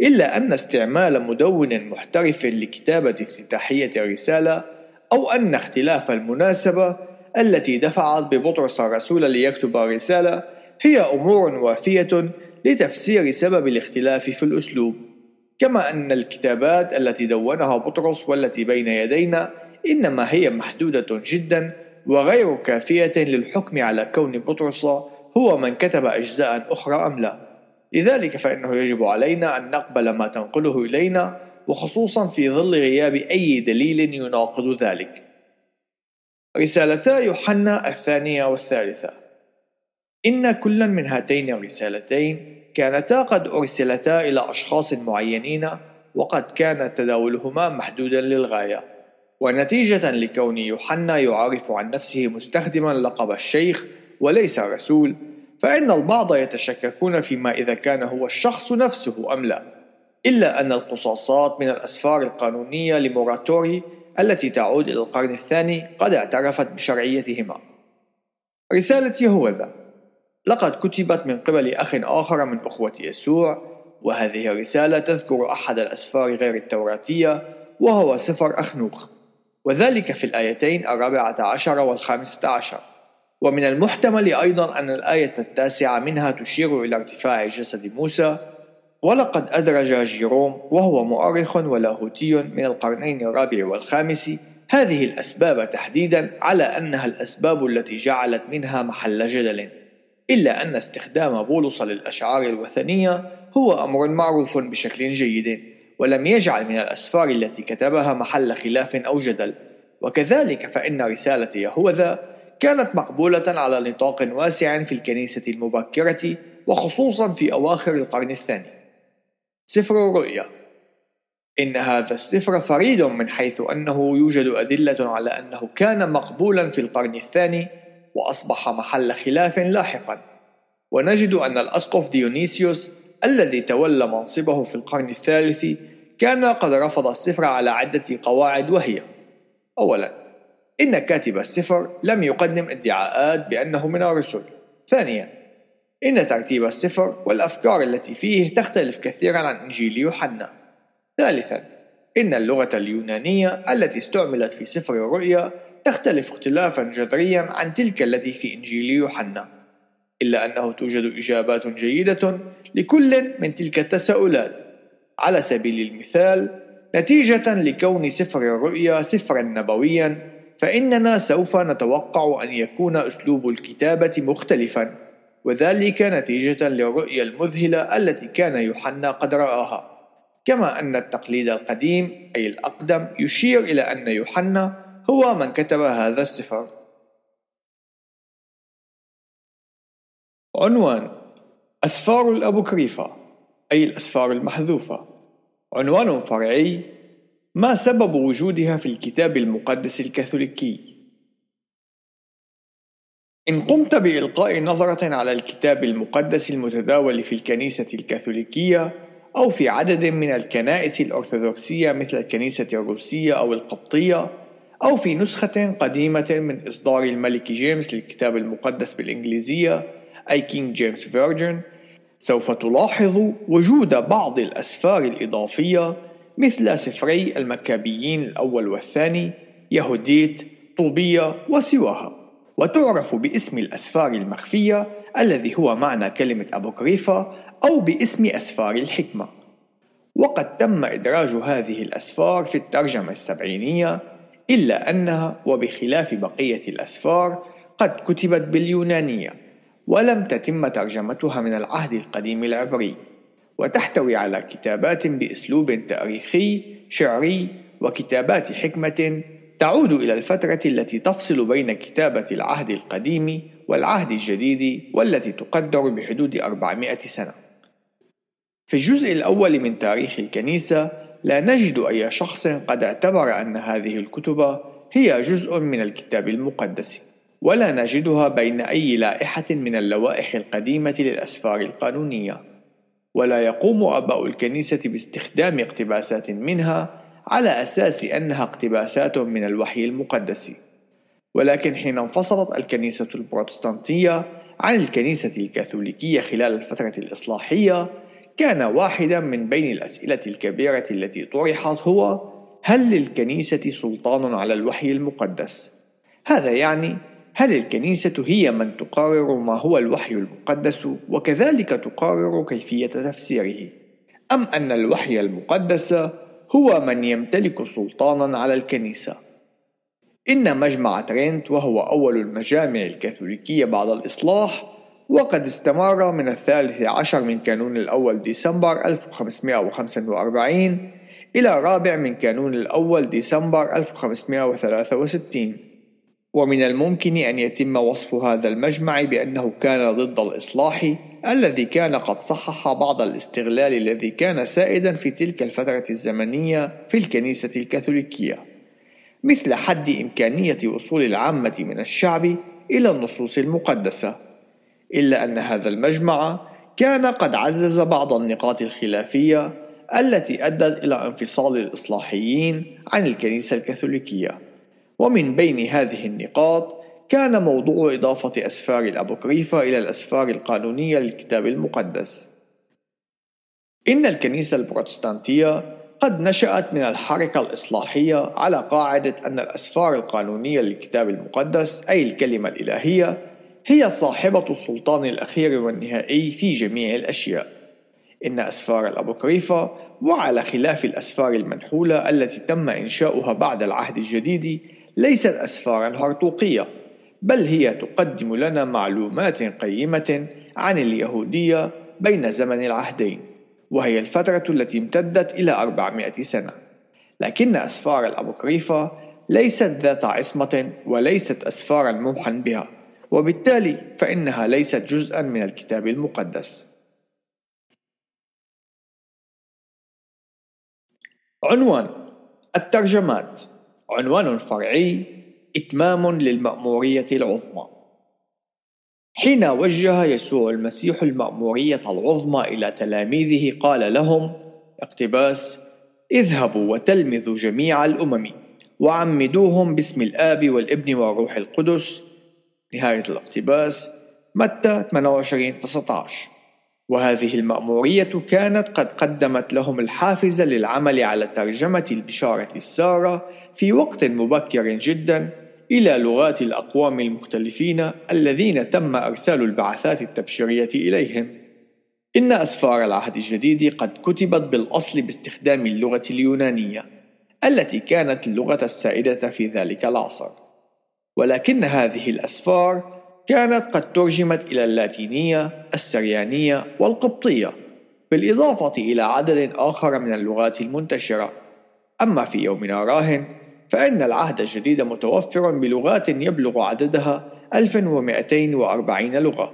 إلا أن استعمال مدون محترف لكتابة افتتاحية الرسالة أو أن اختلاف المناسبة التي دفعت ببطرس الرسول ليكتب الرسالة هي أمور وافية لتفسير سبب الاختلاف في الأسلوب. كما أن الكتابات التي دونها بطرس والتي بين يدينا إنما هي محدودة جدا وغير كافية للحكم على كون بطرس هو من كتب أجزاء أخرى أم لا. لذلك فإنه يجب علينا أن نقبل ما تنقله إلينا وخصوصا في ظل غياب أي دليل يناقض ذلك. رسالتا يوحنا الثانية والثالثة. إن كلا من هاتين الرسالتين كانتا قد أرسلتا إلى أشخاص معينين وقد كان تداولهما محدودا للغاية. ونتيجة لكون يوحنا يعرف عن نفسه مستخدما لقب الشيخ وليس الرسول فإن البعض يتشككون فيما إذا كان هو الشخص نفسه أم لا. إلا أن القصاصات من الأسفار القانونية لموراتوري التي تعود إلى القرن الثاني قد اعترفت بشرعيتهما. رسالة يهوذا لقد كتبت من قبل أخ آخر من أخوة يسوع وهذه الرسالة تذكر أحد الأسفار غير التوراتية وهو سفر أخنوخ وذلك في الآيتين الرابعة عشر والخامسة عشر. ومن المحتمل أيضا أن الآية التاسعة منها تشير إلى ارتفاع جسد موسى ولقد أدرج جيروم وهو مؤرخ ولاهوتي من القرنين الرابع والخامس. هذه الأسباب تحديدا على أنها الأسباب التي جعلت منها محل جدل. إلا أن استخدام بولس للأشعار الوثنية هو أمر معروف بشكل جيد ولم يجعل من الأسفار التي كتبها محل خلاف أو جدل وكذلك فإن رسالة يهوذا كانت مقبولة على نطاق واسع في الكنيسة المبكرة وخصوصا في أواخر القرن الثاني. سفر الرؤيا إن هذا السفر فريد من حيث أنه يوجد أدلة على أنه كان مقبولا في القرن الثاني وأصبح محل خلاف لاحقا ونجد أن الأسقف ديونيسيوس الذي تولى منصبه في القرن الثالث كان قد رفض السفر على عدة قواعد وهي أولا إن كاتب السفر لم يقدم ادعاءات بأنه من الرسل. ثانيا، إن ترتيب السفر والأفكار التي فيه تختلف كثيرا عن إنجيل يوحنا. ثالثا، إن اللغة اليونانية التي استعملت في سفر الرؤيا تختلف اختلافا جذريا عن تلك التي في إنجيل يوحنا إلا أنه توجد إجابات جيدة لكل من تلك التساؤلات. على سبيل المثال نتيجة لكون سفر الرؤيا سفرا نبويا فإننا سوف نتوقع أن يكون أسلوب الكتابة مختلفا وذلك نتيجة للرؤيا المذهلة التي كان يوحنا قد رآها. كما أن التقليد القديم أي الأقدم يشير إلى أن يوحنا هو من كتب هذا السفر. عنوان أسفار الأبوكريفة أي الأسفار المحذوفة. عنوان فرعي ما سبب وجودها في الكتاب المقدس الكاثوليكي. إن قمت بإلقاء نظرة على الكتاب المقدس المتداول في الكنيسة الكاثوليكية أو في عدد من الكنائس الأرثوذكسية مثل الكنيسة الروسية أو القبطية أو في نسخة قديمة من إصدار الملك جيمس للكتاب المقدس بالإنجليزية أي King James Version سوف تلاحظ وجود بعض الأسفار الإضافية مثل سفري المكابيين الأول والثاني يهوديت طوبية وسواها. وتعرف باسم الأسفار المخفية الذي هو معنى كلمة أبوكريفا أو باسم أسفار الحكمة. وقد تم إدراج هذه الأسفار في الترجمة السبعينية إلا أنها وبخلاف بقية الأسفار قد كتبت باليونانية ولم تتم ترجمتها من العهد القديم العبري. وتحتوي على كتابات بأسلوب تاريخي شعري وكتابات حكمة تعود إلى الفترة التي تفصل بين كتابة العهد القديم والعهد الجديد والتي تقدر بحدود 400 سنة. في الجزء الأول من تاريخ الكنيسة لا نجد أي شخص قد اعتبر أن هذه الكتب هي جزء من الكتاب المقدس ولا نجدها بين أي لائحة من اللوائح القديمة للأسفار القانونية. ولا يقوم آباء الكنيسة باستخدام اقتباسات منها على أساس أنها اقتباسات من الوحي المقدس. ولكن حين انفصلت الكنيسة البروتستانتية عن الكنيسة الكاثوليكية خلال الفترة الإصلاحية كان واحدا من بين الأسئلة الكبيرة التي طرحت هو هل للكنيسة سلطان على الوحي المقدس هذا يعني هل الكنيسة هي من تقرر ما هو الوحي المقدس وكذلك تقرر كيفية تفسيره؟ أم أن الوحي المقدس هو من يمتلك سلطانا على الكنيسة؟ إن مجمع ترينت وهو أول المجامع الكاثوليكية بعد الإصلاح وقد استمر من الثالث عشر من كانون الأول ديسمبر 1545 إلى الرابع من كانون الأول ديسمبر 1563 ومن الممكن أن يتم وصف هذا المجمع بأنه كان ضد الإصلاح الذي كان قد صحح بعض الاستغلال الذي كان سائدا في تلك الفترة الزمنية في الكنيسة الكاثوليكية مثل حد إمكانية وصول العامة من الشعب إلى النصوص المقدسة. إلا أن هذا المجمع كان قد عزز بعض النقاط الخلافية التي أدت إلى انفصال الإصلاحيين عن الكنيسة الكاثوليكية ومن بين هذه النقاط كان موضوع إضافة أسفار الأبوكريفة إلى الأسفار القانونية للكتاب المقدس. إن الكنيسة البروتستانتية قد نشأت من الحركة الإصلاحية على قاعدة أن الأسفار القانونية للكتاب المقدس أي الكلمة الإلهية هي صاحبة السلطان الأخير والنهائي في جميع الأشياء. إن أسفار الأبوكريفة وعلى خلاف الأسفار المنحولة التي تم إنشاؤها بعد العهد الجديد ليست أسفارا هرطوقية بل هي تقدم لنا معلومات قيمة عن اليهودية بين زمن العهدين وهي الفترة التي امتدت إلى 400 سنة لكن أسفار الأبوكريفة ليست ذات عصمة وليست أسفارا موحى بها وبالتالي فإنها ليست جزءا من الكتاب المقدس. عنوان الترجمات. عنوان فرعي إتمام للمأمورية العظمى. حين وجه يسوع المسيح المأمورية العظمى إلى تلاميذه قال لهم اقتباس اذهبوا وتلمذوا جميع الأمم وعمدوهم باسم الآب والابن والروح القدس نهاية الاقتباس متى 28 19 وهذه المأمورية كانت قد قدمت لهم الحافز للعمل على ترجمة البشارة السارة في وقت مبكر جدا إلى لغات الأقوام المختلفين الذين تم إرسال البعثات التبشيرية إليهم. إن أسفار العهد الجديد قد كتبت بالأصل باستخدام اللغة اليونانية، التي كانت اللغة السائدة في ذلك العصر. ولكن هذه الأسفار كانت قد ترجمت إلى اللاتينية، السريانية، والقبطية، بالإضافة إلى عدد آخر من اللغات المنتشرة. أما في يومنا راهن فإن العهد الجديد متوفر بلغات يبلغ عددها 1240 لغة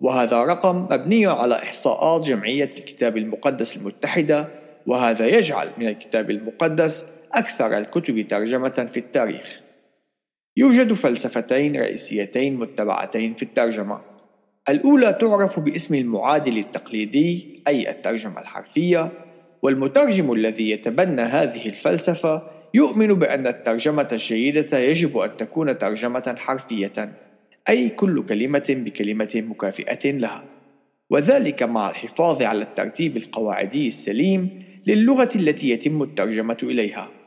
وهذا رقم مبني على إحصاءات جمعية الكتاب المقدس المتحدة وهذا يجعل من الكتاب المقدس أكثر الكتب ترجمة في التاريخ يوجد فلسفتين رئيسيتين متبعتين في الترجمة. الأولى تعرف باسم المعادل التقليدي أي الترجمة الحرفية والمترجم الذي يتبنى هذه الفلسفة يؤمن بأن الترجمة الجيدة يجب أن تكون ترجمة حرفية أي كل كلمة بكلمة مكافئة لها. وذلك مع الحفاظ على الترتيب القواعدي السليم للغة التي يتم الترجمة إليها.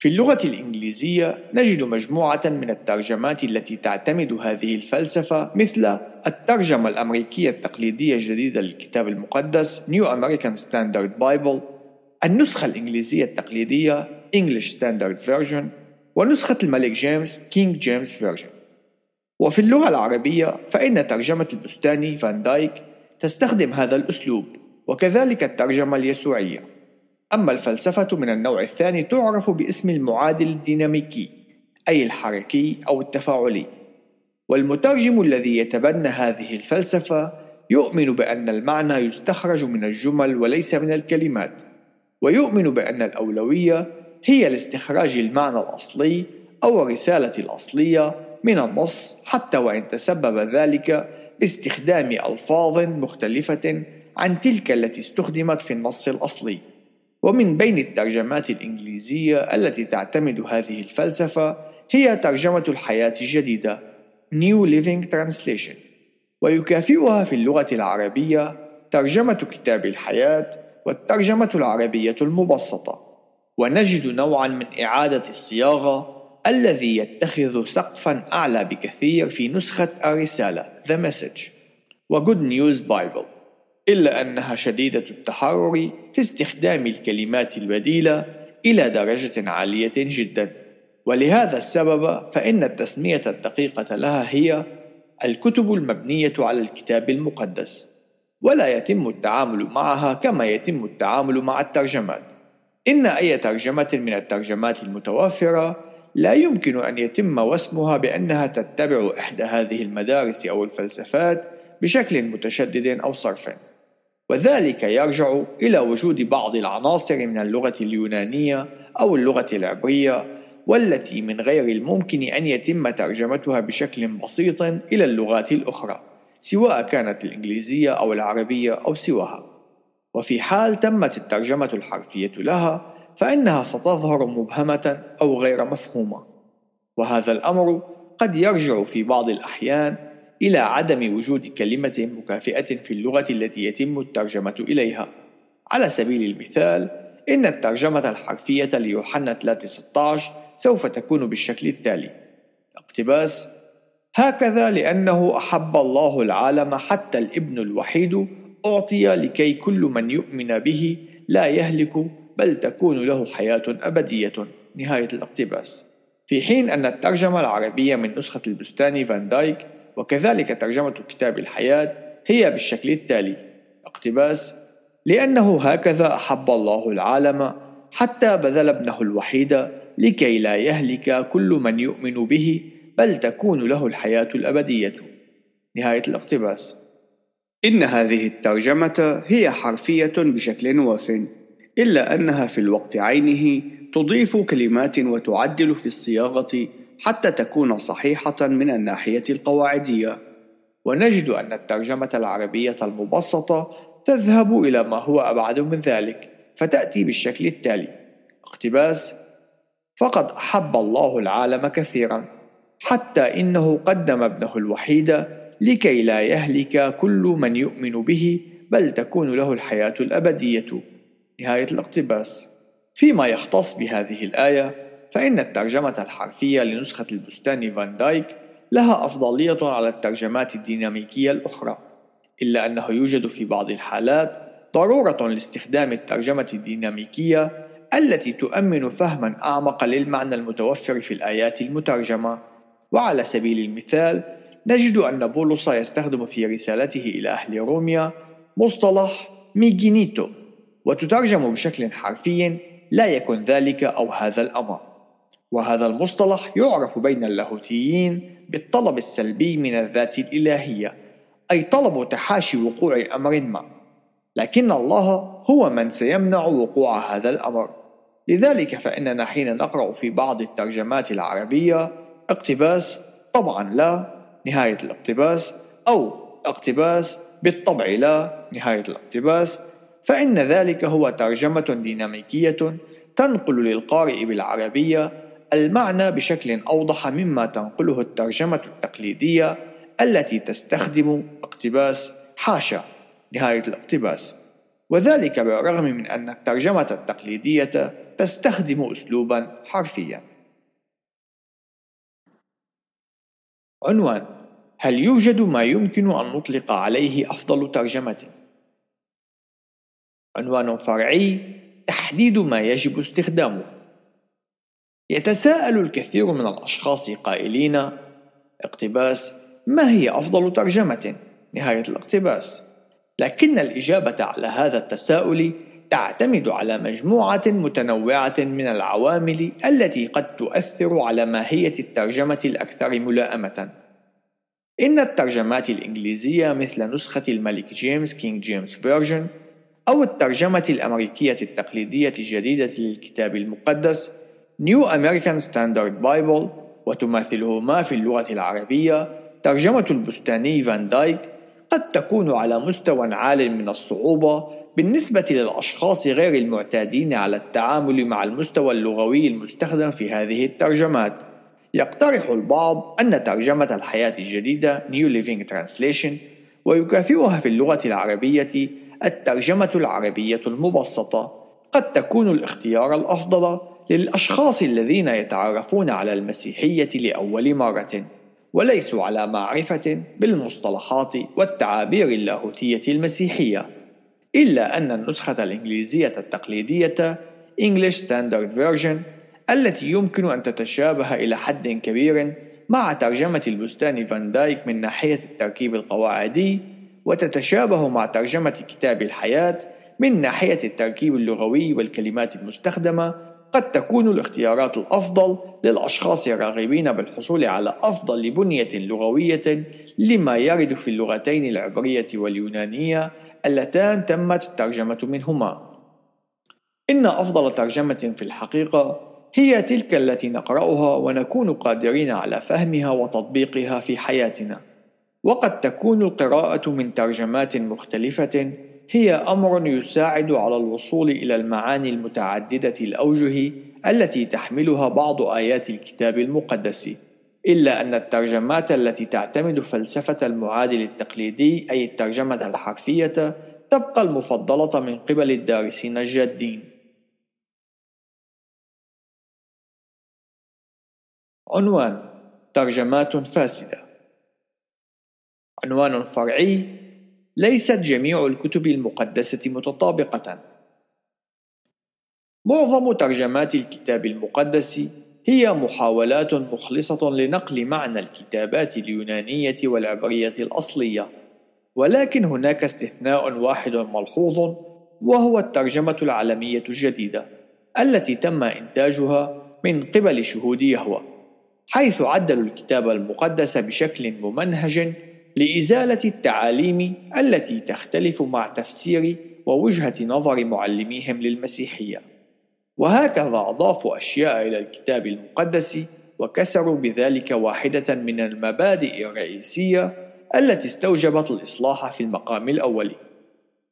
في اللغة الإنجليزية نجد مجموعة من الترجمات التي تعتمد هذه الفلسفة مثل الترجمة الأمريكية التقليدية الجديدة للكتاب المقدس New American Standard Bible النسخة الإنجليزية التقليدية English Standard Version ونسخة الملك جيمس King James Version. وفي اللغة العربية فإن ترجمة البستاني فان دايك تستخدم هذا الأسلوب وكذلك الترجمة اليسوعية. أما الفلسفة من النوع الثاني تعرف باسم المعادل الديناميكي أي الحركي أو التفاعلي والمترجم الذي يتبنى هذه الفلسفة يؤمن بأن المعنى يستخرج من الجمل وليس من الكلمات ويؤمن بأن الأولوية هي لاستخراج المعنى الأصلي أو الرسالة الأصلية من النص حتى وإن تسبب ذلك باستخدام ألفاظ مختلفة عن تلك التي استخدمت في النص الأصلي. ومن بين الترجمات الإنجليزية التي تعتمد هذه الفلسفة هي ترجمة الحياة الجديدة New Living Translation. ويكافئها في اللغة العربية ترجمة كتاب الحياة والترجمة العربية المبسطة. ونجد نوعا من إعادة الصياغة الذي يتخذ سقفا أعلى بكثير في نسخة الرسالة The Message و Good News Bible. إلا أنها شديدة التحرر في استخدام الكلمات البديلة إلى درجة عالية جدا. ولهذا السبب فإن التسمية الدقيقة لها هي الكتب المبنية على الكتاب المقدس ولا يتم التعامل معها كما يتم التعامل مع الترجمات. إن أي ترجمة من الترجمات المتوفرة لا يمكن أن يتم وسمها بأنها تتبع إحدى هذه المدارس أو الفلسفات بشكل متشدد أو صرف وذلك يرجع إلى وجود بعض العناصر من اللغة اليونانية أو اللغة العبرية والتي من غير الممكن أن يتم ترجمتها بشكل بسيط إلى اللغات الأخرى سواء كانت الإنجليزية أو العربية أو سواها. وفي حال تمت الترجمة الحرفية لها فإنها ستظهر مبهمة أو غير مفهومة. وهذا الأمر قد يرجع في بعض الأحيان إلى عدم وجود كلمة مكافئة في اللغة التي يتم الترجمة إليها. على سبيل المثال إن الترجمة الحرفية ليوحنا 3:16 سوف تكون بالشكل التالي. اقتباس هكذا لأنه أحب الله العالم حتى الابن الوحيد أعطي لكي كل من يؤمن به لا يهلك بل تكون له حياة أبدية. نهاية الاقتباس. في حين أن الترجمة العربية من نسخة البستاني فان دايك وكذلك ترجمة كتاب الحياة هي بالشكل التالي اقتباس لأنه هكذا أحب الله العالم حتى بذل ابنه الوحيد لكي لا يهلك كل من يؤمن به بل تكون له الحياة الأبدية. نهاية الاقتباس. إن هذه الترجمة هي حرفية بشكل واف إلا أنها في الوقت عينه تضيف كلمات وتعدل في الصياغة حتى تكون صحيحة من الناحية القواعدية. ونجد أن الترجمة العربية المبسطة تذهب إلى ما هو أبعد من ذلك فتأتي بالشكل التالي اقتباس فقد أحب الله العالم كثيرا حتى إنه قدم ابنه الوحيد لكي لا يهلك كل من يؤمن به بل تكون له الحياة الأبدية. نهاية الاقتباس. فيما يختص بهذه الآية فإن الترجمة الحرفية لنسخة البستاني فان دايك لها أفضلية على الترجمات الديناميكية الأخرى إلا أنه يوجد في بعض الحالات ضرورة لاستخدام الترجمة الديناميكية التي تؤمن فهما أعمق للمعنى المتوفر في الآيات المترجمة. وعلى سبيل المثال نجد أن بولس يستخدم في رسالته إلى أهل روميا مصطلح ميجينيتو وتترجم بشكل حرفي لا يكن ذلك أو هذا الأمر. وهذا المصطلح يعرف بين اللاهوتيين بالطلب السلبي من الذات الإلهية أي طلب تحاشي وقوع أمر ما. لكن الله هو من سيمنع وقوع هذا الأمر. لذلك فإننا حين نقرأ في بعض الترجمات العربية اقتباس طبعا لا نهاية الاقتباس أو اقتباس بالطبع لا نهاية الاقتباس فإن ذلك هو ترجمة ديناميكية تنقل للقارئ بالعربية المعنى بشكل أوضح مما تنقله الترجمة التقليدية التي تستخدم اقتباس حاشا نهاية الاقتباس. وذلك بالرغم من أن الترجمة التقليدية تستخدم أسلوبا حرفيا. عنوان هل يوجد ما يمكن أن نطلق عليه أفضل ترجمة؟ عنوان فرعي تحديد ما يجب استخدامه. يتساءل الكثير من الأشخاص قائلين اقتباس ما هي أفضل ترجمة؟ نهاية الاقتباس لكن الإجابة على هذا التساؤل تعتمد على مجموعة متنوعة من العوامل التي قد تؤثر على ماهية الترجمة الأكثر ملائمة. إن الترجمات الإنجليزية مثل نسخة الملك جيمس King James Version أو الترجمة الأمريكية التقليدية الجديدة للكتاب المقدس New American Standard Bible وتماثلهما في اللغة العربية ترجمة البستاني فان دايك قد تكون على مستوى عال من الصعوبة بالنسبة للأشخاص غير المعتادين على التعامل مع المستوى اللغوي المستخدم في هذه الترجمات. يقترح البعض أن ترجمة الحياة الجديدة New Living Translation ويكافئها في اللغة العربية الترجمة العربية المبسطة. قد تكون الاختيار الأفضل للأشخاص الذين يتعرفون على المسيحية لأول مرة وليسوا على معرفة بالمصطلحات والتعابير اللاهوتية المسيحية إلا أن النسخة الإنجليزية التقليدية English Standard Version التي يمكن أن تتشابه إلى حد كبير مع ترجمة البستان فان دايك من ناحية التركيب القواعدي وتتشابه مع ترجمة كتاب الحياة من ناحية التركيب اللغوي والكلمات المستخدمة قد تكون الاختيارات الأفضل للأشخاص الراغبين بالحصول على أفضل بنية لغوية لما يرد في اللغتين العبرية واليونانية اللتان تمت الترجمة منهما. إن أفضل ترجمة في الحقيقة هي تلك التي نقرأها ونكون قادرين على فهمها وتطبيقها في حياتنا. وقد تكون القراءة من ترجمات مختلفة هي أمر يساعد على الوصول إلى المعاني المتعددة الأوجه التي تحملها بعض آيات الكتاب المقدس، إلا أن الترجمات التي تعتمد فلسفة المعادل التقليدي أي الترجمة الحرفية تبقى المفضلة من قبل الدارسين الجادين. عنوان ترجمات فاسدة عنوان فرعي ليست جميع الكتب المقدسة متطابقة. معظم ترجمات الكتاب المقدس هي محاولات مخلصة لنقل معنى الكتابات اليونانية والعبرية الأصلية، ولكن هناك استثناء واحد ملحوظ وهو الترجمة العالمية الجديدة التي تم إنتاجها من قبل شهود يهوه حيث عدلوا الكتاب المقدس بشكل ممنهج لإزالة التعاليم التي تختلف مع تفسير ووجهة نظر معلميهم للمسيحية. وهكذا أضافوا أشياء إلى الكتاب المقدس وكسروا بذلك واحدة من المبادئ الرئيسية التي استوجبت الإصلاح في المقام الأول.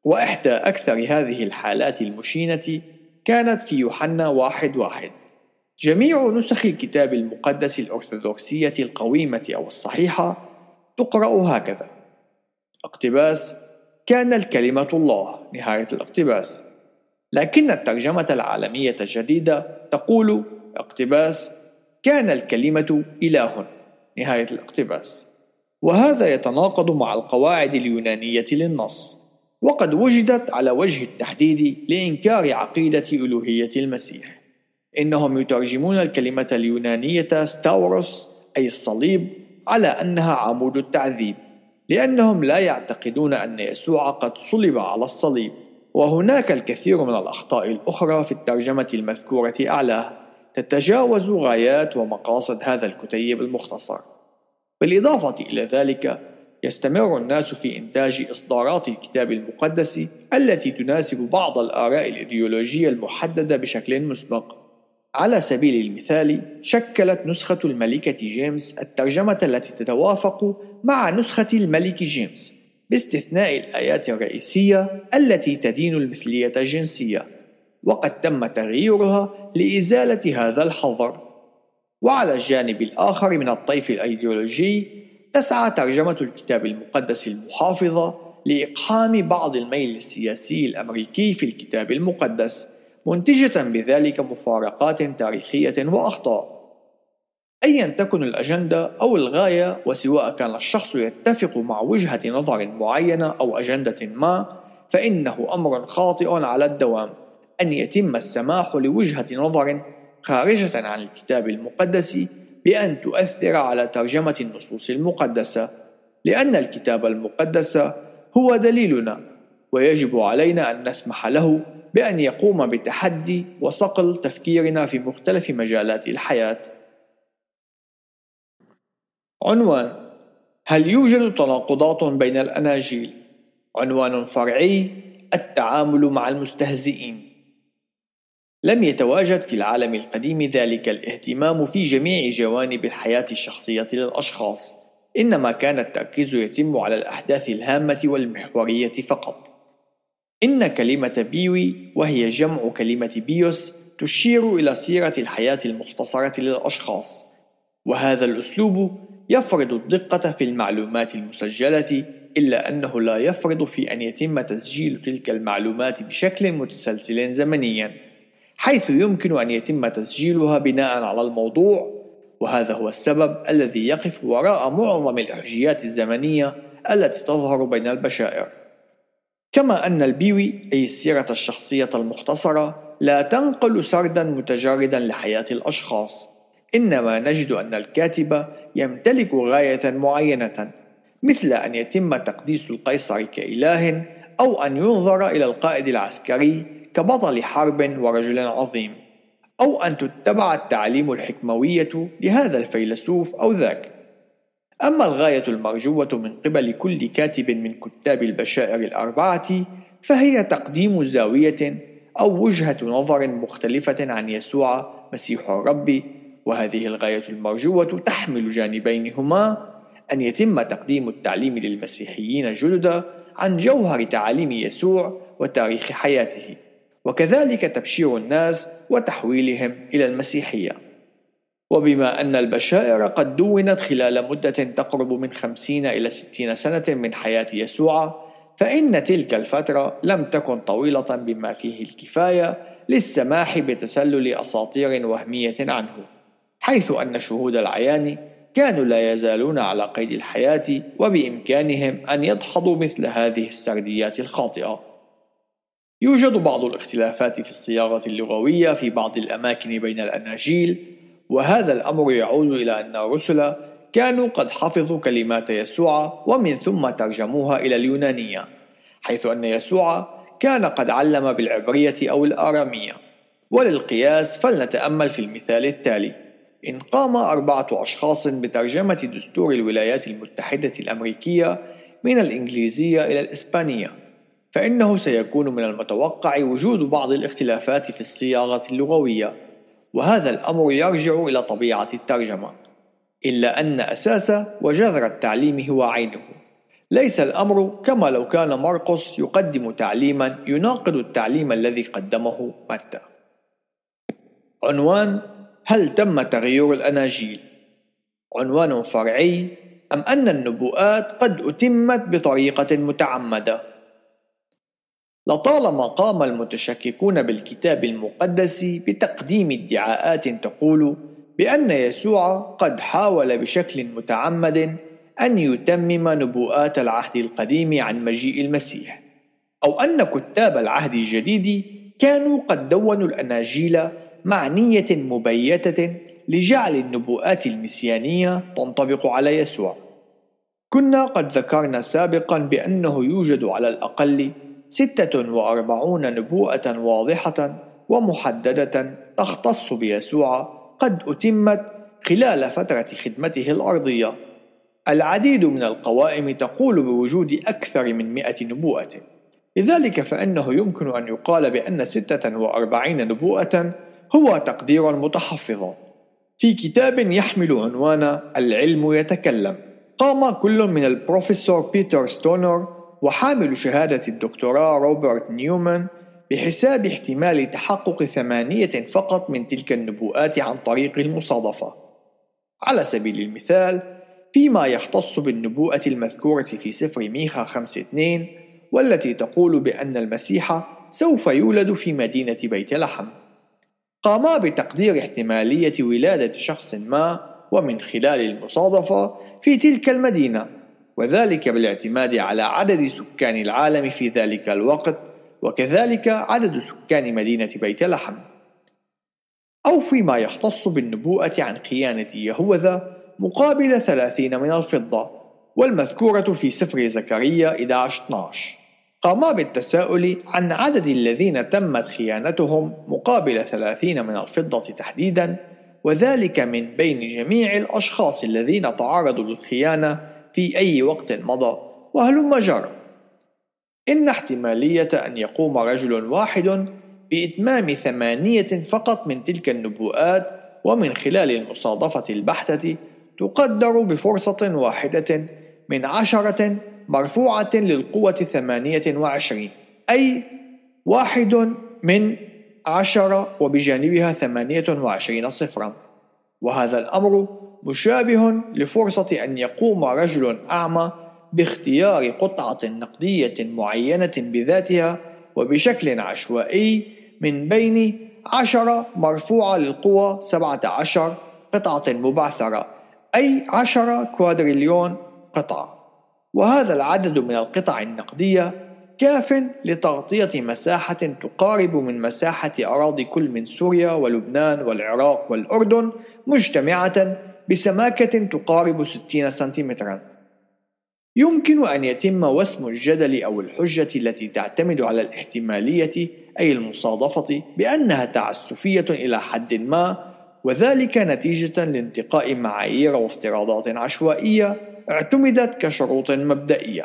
وإحدى أكثر هذه الحالات المشينة كانت في يوحنا واحد واحد. جميع نسخ الكتاب المقدس الأرثوذكسية القويمة أو الصحيحة تقرأ هكذا. اقتباس كان الكلمة الله نهاية الاقتباس. لكن الترجمة العالمية الجديدة تقول اقتباس كان الكلمة إله نهاية الاقتباس. وهذا يتناقض مع القواعد اليونانية للنص. وقد وجدت على وجه التحديد لإنكار عقيدة ألوهية المسيح. إنهم يترجمون الكلمة اليونانية ستاوروس أي الصليب على أنها عمود التعذيب لأنهم لا يعتقدون أن يسوع قد صلب على الصليب. وهناك الكثير من الأخطاء الأخرى في الترجمة المذكورة أعلاه. تتجاوز غايات ومقاصد هذا الكتيب المختصر. بالإضافة إلى ذلك يستمر الناس في إنتاج إصدارات الكتاب المقدس التي تناسب بعض الآراء الإيديولوجية المحددة بشكل مسبق. على سبيل المثال شكلت نسخة الملكة جيمس الترجمة التي تتوافق مع نسخة الملك جيمس باستثناء الآيات الرئيسية التي تدين المثلية الجنسية وقد تم تغييرها لإزالة هذا الحظر. وعلى الجانب الآخر من الطيف الأيديولوجي تسعى ترجمة الكتاب المقدس المحافظة لإقحام بعض الميل السياسي الأمريكي في الكتاب المقدس. منتجة بذلك مفارقات تاريخية وأخطاء. أيا تكن الأجندة أو الغاية وسواء كان الشخص يتفق مع وجهة نظر معينة أو أجندة ما فإنه أمر خاطئ على الدوام. أن يتم السماح لوجهة نظر خارجة عن الكتاب المقدس بأن تؤثر على ترجمة النصوص المقدسة لأن الكتاب المقدس هو دليلنا ويجب علينا أن نسمح له بأن يقوم بتحدي وصقل تفكيرنا في مختلف مجالات الحياة. عنوان: هل يوجد تناقضات بين الأناجيل؟ عنوان فرعي: التعامل مع المستهزئين. لم يتواجد في العالم القديم ذلك الاهتمام في جميع جوانب الحياة الشخصية للأشخاص، إنما كان التركيز يتم على الأحداث الهامة والمحورية فقط. إن كلمة بيوي وهي جمع كلمة بيوس تشير إلى سيرة الحياة المختصرة للأشخاص، وهذا الأسلوب يفرض الدقة في المعلومات المسجلة إلا أنه لا يفرض في أن يتم تسجيل تلك المعلومات بشكل متسلسل زمنيا حيث يمكن أن يتم تسجيلها بناء على الموضوع. وهذا هو السبب الذي يقف وراء معظم الإحجيات الزمنية التي تظهر بين البشائر. كما أن البيوي أي السيرة الشخصية المختصرة لا تنقل سردا متجردا لحياة الأشخاص. إنما نجد أن الكاتب يمتلك غاية معينة مثل أن يتم تقديس القيصر كإله أو أن ينظر إلى القائد العسكري كبطل حرب ورجل عظيم أو أن تتبع التعليم الحكموية لهذا الفيلسوف أو ذاك. أما الغاية المرجوة من قبل كل كاتب من كتاب البشائر الأربعة فهي تقديم زاوية أو وجهة نظر مختلفة عن يسوع مسيح الرب. وهذه الغاية المرجوة تحمل جانبين هما أن يتم تقديم التعليم للمسيحيين الجدد عن جوهر تعاليم يسوع وتاريخ حياته وكذلك تبشير الناس وتحويلهم إلى المسيحية. وبما أن البشائر قد دونت خلال مدة تقرب من خمسين إلى ستين سنة من حياة يسوع فإن تلك الفترة لم تكن طويلة بما فيه الكفاية للسماح بتسلل أساطير وهمية عنه حيث أن شهود العيان كانوا لا يزالون على قيد الحياة وبإمكانهم أن يدحضوا مثل هذه السرديات الخاطئة. يوجد بعض الاختلافات في الصياغة اللغوية في بعض الأماكن بين الأناجيل وهذا الأمر يعود إلى أن الرسل كانوا قد حفظوا كلمات يسوع ومن ثم ترجموها إلى اليونانية حيث أن يسوع كان قد علم بالعبرية أو الآرامية. وللقياس فلنتأمل في المثال التالي. إن قام أربعة أشخاص بترجمة دستور الولايات المتحدة الأمريكية من الإنجليزية إلى الإسبانية فإنه سيكون من المتوقع وجود بعض الاختلافات في الصياغة اللغوية. وهذا الأمر يرجع إلى طبيعة الترجمة إلا أن أساس وجذر التعليم هو عينه ليس الأمر كما لو كان مرقس يقدم تعليما يناقض التعليم الذي قدمه متى عنوان هل تم تغيير الأناجيل؟ عنوان فرعي أم أن النبوءات قد أتمت بطريقة متعمدة؟ لطالما قام المتشككون بالكتاب المقدس بتقديم ادعاءات تقول بأن يسوع قد حاول بشكل متعمد أن يتمم نبوءات العهد القديم عن مجيء المسيح، أو أن كتاب العهد الجديد كانوا قد دونوا الأناجيل مع نية مبيتة لجعل النبوءات المسيانية تنطبق على يسوع. كنا قد ذكرنا سابقا بأنه يوجد على الأقل ستة وأربعون نبوءة واضحة ومحددة تختص بيسوع قد أتمت خلال فترة خدمته الأرضية. العديد من القوائم تقول بوجود أكثر من مئة نبوءة. لذلك فإنه يمكن أن يقال بأن ستة وأربعين نبوءة هو تقدير متحفظ. في كتاب يحمل عنوان العلم يتكلم قام كل من البروفيسور بيتر ستونر وحامل شهادة الدكتوراه روبرت نيومان بحساب احتمال تحقق ثمانية فقط من تلك النبوءات عن طريق المصادفة. على سبيل المثال، فيما يختص بالنبوءة المذكورة في سفر ميخا 5:2 والتي تقول بأن المسيح سوف يولد في مدينة بيت لحم. قاما بتقدير احتمالية ولادة شخص ما ومن خلال المصادفة في تلك المدينة وذلك بالاعتماد على عدد سكان العالم في ذلك الوقت وكذلك عدد سكان مدينة بيت لحم. أو فيما يختص بالنبوءة عن خيانة يهوذا مقابل ثلاثين من الفضة والمذكورة في سفر زكريا 11 12 قاما بالتساؤل عن عدد الذين تمت خيانتهم مقابل ثلاثين من الفضة تحديدا وذلك من بين جميع الأشخاص الذين تعرضوا للخيانة في أي وقت مضى وهلم جرى إن احتمالية أن يقوم رجل واحد بإتمام ثمانية فقط من تلك النبوءات ومن خلال المصادفة البحتة تقدر بفرصة واحدة من عشرة مرفوعة للقوة ثمانية وعشرين أي واحد من عشرة وبجانبها ثمانية وعشرين صفرا. وهذا الأمر مشابه لفرصة أن يقوم رجل أعمى باختيار قطعة نقدية معينة بذاتها وبشكل عشوائي من بين عشرة مرفوعة للقوة سبعة عشر قطعة مبعثرة أي عشرة كوادريليون قطعة. وهذا العدد من القطع النقدية كاف لتغطية مساحة تقارب من مساحة أراضي كل من سوريا ولبنان والعراق والأردن مجتمعة بسماكة تقارب 60 سنتيمترا يمكن أن يتم وسم الجدل أو الحجة التي تعتمد على الاحتمالية أي المصادفة بأنها تعسفية إلى حد ما وذلك نتيجة لانتقاء معايير وافتراضات عشوائية اعتمدت كشروط مبدئية.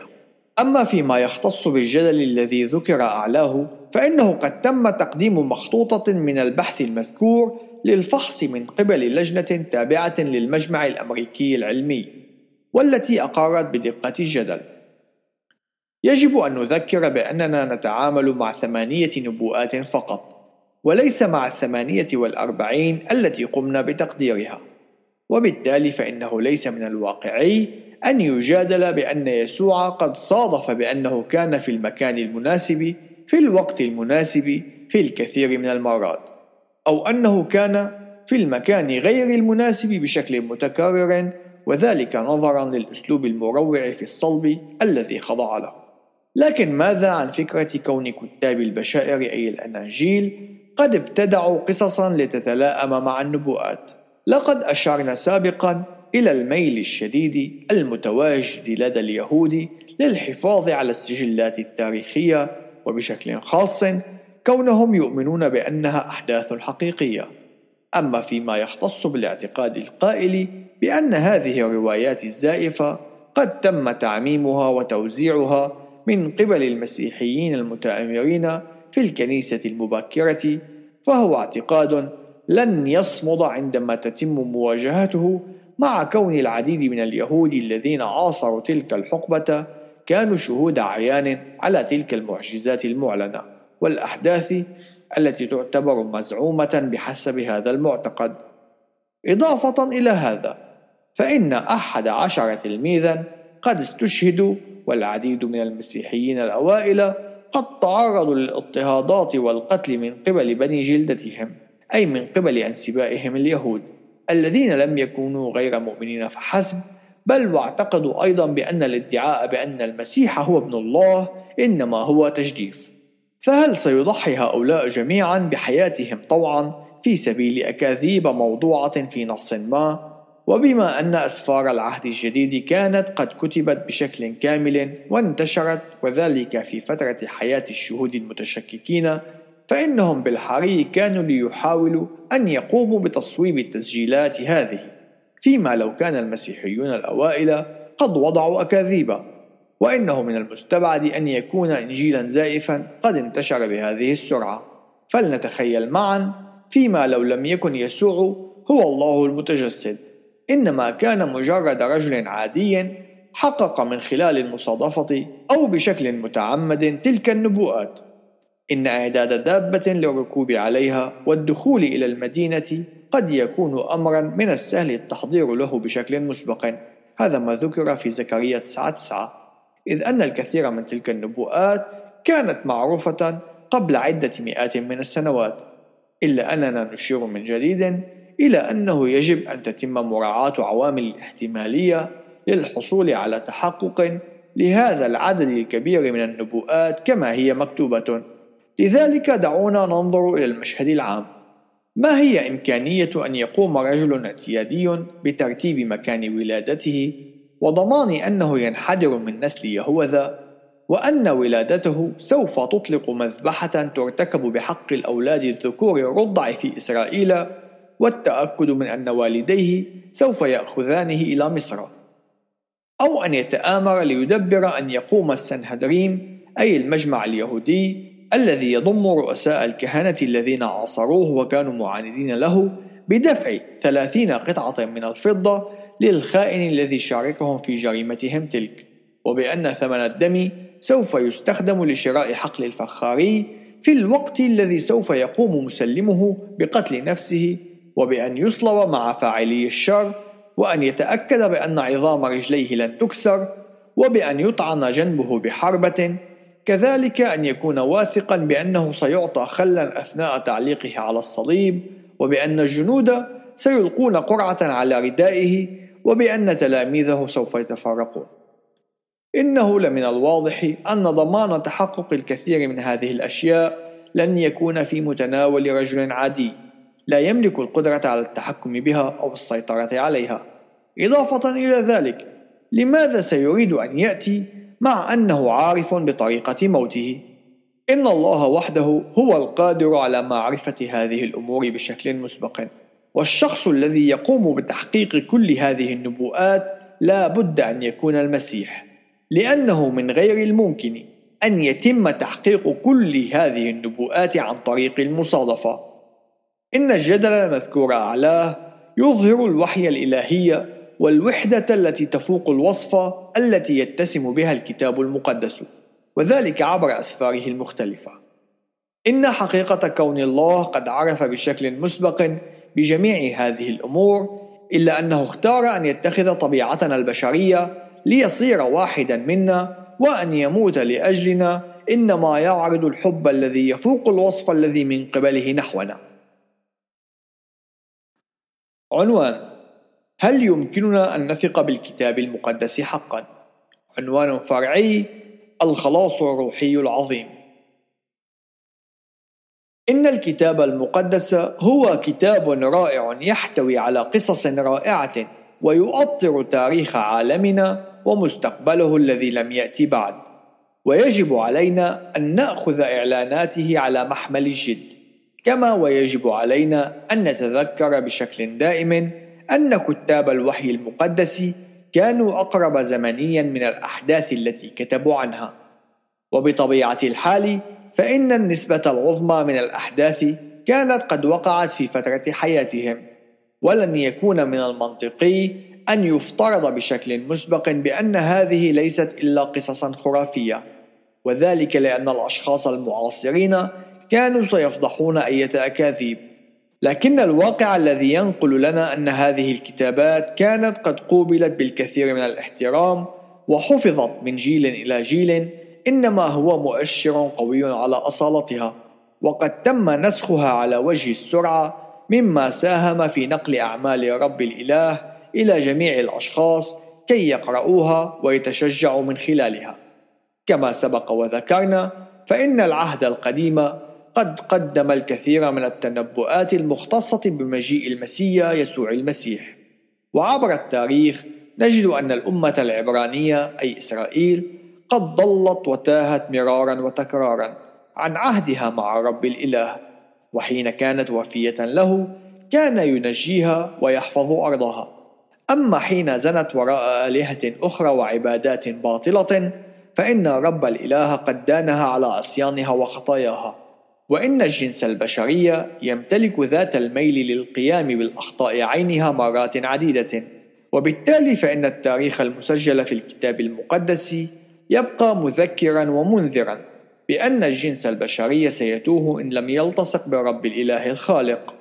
أما فيما يختص بالجدل الذي ذكر أعلاه فإنه قد تم تقديم مخطوطة من البحث المذكور للفحص من قبل لجنة تابعة للمجمع الأمريكي العلمي والتي أقرت بدقة الجدل. يجب أن نذكر بأننا نتعامل مع ثمانية نبوءات فقط وليس مع الثمانية والأربعين التي قمنا بتقديرها. وبالتالي فإنه ليس من الواقعي أن يجادل بأن يسوع قد صادف بأنه كان في المكان المناسب في الوقت المناسب في الكثير من المرات. أو أنه كان في المكان غير المناسب بشكل متكرر وذلك نظرا للأسلوب المروع في الصلب الذي خضع له. لكن ماذا عن فكرة كون كتاب البشائر أي الأناجيل قد ابتدعوا قصصا لتتلائم مع النبوءات؟ لقد أشرنا سابقا إلى الميل الشديد المتواجد لدى اليهود للحفاظ على السجلات التاريخية وبشكل خاص كونهم يؤمنون بأنها أحداث حقيقية. أما فيما يختص بالاعتقاد القائل بأن هذه الروايات الزائفة قد تم تعميمها وتوزيعها من قبل المسيحيين المتآمرين في الكنيسة المبكرة فهو اعتقاد لن يصمد عندما تتم مواجهته مع كون العديد من اليهود الذين عاصروا تلك الحقبة كانوا شهود عيان على تلك المعجزات المعلنة. والأحداث التي تعتبر مزعومة بحسب هذا المعتقد. إضافة إلى هذا فإن أحد عشر تلميذا قد استشهدوا والعديد من المسيحيين الأوائل قد تعرضوا للاضطهادات والقتل من قبل بني جلدتهم أي من قبل أنسبائهم اليهود الذين لم يكونوا غير مؤمنين فحسب بل واعتقدوا أيضا بأن الادعاء بأن المسيح هو ابن الله إنما هو تجديف. فهل سيضحي هؤلاء جميعا بحياتهم طوعا في سبيل أكاذيب موضوعة في نص ما؟ وبما أن أسفار العهد الجديد كانت قد كتبت بشكل كامل وانتشرت وذلك في فترة حياة الشهود المتشككين فإنهم بالحري كانوا ليحاولوا أن يقوموا بتصويب التسجيلات هذه. فيما لو كان المسيحيون الأوائل قد وضعوا أكاذيب وإنه من المستبعد أن يكون إنجيلا زائفا قد انتشر بهذه السرعة. فلنتخيل معا فيما لو لم يكن يسوع هو الله المتجسد. إنما كان مجرد رجل عادي حقق من خلال المصادفة أو بشكل متعمد تلك النبوءات. إن إعداد دابة للركوب عليها والدخول إلى المدينة قد يكون أمرا من السهل التحضير له بشكل مسبق هذا ما ذكر في زكريا 9 9 إذ أن الكثير من تلك النبوءات كانت معروفة قبل عدة مئات من السنوات إلا أننا نشير من جديد إلى أنه يجب أن تتم مراعاة عوامل الاحتمالية للحصول على تحقق لهذا العدد الكبير من النبوءات كما هي مكتوبة. لذلك دعونا ننظر إلى المشهد العام. ما هي إمكانية أن يقوم رجل اعتيادي بترتيب مكان ولادته وضمان أنه ينحدر من نسل يهوذا وأن ولادته سوف تطلق مذبحة ترتكب بحق الأولاد الذكور الرضع في إسرائيل والتأكد من أن والديه سوف يأخذانه إلى مصر. أو أن يتآمر ليدبر أن يقوم السنهدريم أي المجمع اليهودي الذي يضم رؤساء الكهنة الذين عاصروه وكانوا معاندين له بدفع ثلاثين قطعة من الفضة للخائن الذي شاركهم في جريمتهم تلك وبأن ثمن الدم سوف يستخدم لشراء حقل الفخاري في الوقت الذي سوف يقوم مسلمه بقتل نفسه وبأن يصلب مع فاعلي الشر وأن يتأكد بأن عظام رجليه لن تكسر وبأن يطعن جنبه بحربة كذلك أن يكون واثقا بأنه سيعطى خلا أثناء تعليقه على الصليب وبأن الجنود سيلقون قرعة على ردائه وبأن تلاميذه سوف يتفرقون إنه لمن الواضح أن ضمان تحقق الكثير من هذه الأشياء لن يكون في متناول رجل عادي لا يملك القدرة على التحكم بها أو السيطرة عليها. إضافة إلى ذلك لماذا سيريد أن يأتي مع أنه عارف بطريقة موته؟ إن الله وحده هو القادر على معرفة هذه الأمور بشكل مسبق. والشخص الذي يقوم بتحقيق كل هذه النبوءات لا بد أن يكون المسيح لأنه من غير الممكن أن يتم تحقيق كل هذه النبوءات عن طريق المصادفة. إن الجدل المذكور أعلاه يظهر الوحي الإلهي والوحدة التي تفوق الوصفة التي يتسم بها الكتاب المقدس وذلك عبر أسفاره المختلفة. إن حقيقة كون الله قد عرف بشكل مسبق بجميع هذه الأمور إلا أنه اختار أن يتخذ طبيعتنا البشرية ليصير واحدا منا وأن يموت لأجلنا. إنما يعرض الحب الذي يفوق الوصف الذي من قبله نحونا. عنوان هل يمكننا أن نثق بالكتاب المقدس حقا؟ عنوان فرعي الخلاص الروحي العظيم. إن الكتاب المقدس هو كتاب رائع يحتوي على قصص رائعة ويؤطر تاريخ عالمنا ومستقبله الذي لم يأتي بعد. ويجب علينا أن نأخذ إعلاناته على محمل الجد كما ويجب علينا أن نتذكر بشكل دائم أن كتاب الوحي المقدس كانوا أقرب زمنيا من الأحداث التي كتبوا عنها. وبطبيعة الحال فإن النسبة العظمى من الأحداث كانت قد وقعت في فترة حياتهم ولن يكون من المنطقي أن يفترض بشكل مسبق بأن هذه ليست إلا قصصا خرافية وذلك لأن الأشخاص المعاصرين كانوا سيفضحون أية أكاذيب. لكن الواقع الذي ينقل لنا أن هذه الكتابات كانت قد قوبلت بالكثير من الاحترام وحفظت من جيل إلى جيل إنما هو مؤشر قوي على أصالتها وقد تم نسخها على وجه السرعة مما ساهم في نقل أعمال رب الإله إلى جميع الأشخاص كي يقرؤوها ويتشجعوا من خلالها. كما سبق وذكرنا فإن العهد القديم قد قدم الكثير من التنبؤات المختصة بمجيء المسيا يسوع المسيح. وعبر التاريخ نجد أن الأمة العبرانية أي إسرائيل قد ضلت وتاهت مرارا وتكرارا عن عهدها مع رب الإله. وحين كانت وفية له كان ينجيها ويحفظ أرضها. أما حين زنت وراء آلهة أخرى وعبادات باطلة فإن رب الإله قد دانها على عصيانها وخطاياها. وإن الجنس البشري يمتلك ذات الميل للقيام بالأخطاء عينها مرات عديدة. وبالتالي فإن التاريخ المسجل في الكتاب المقدس يبقى مذكرا ومنذرا بأن الجنس البشري سيتوه إن لم يلتصق برب الإله الخالق.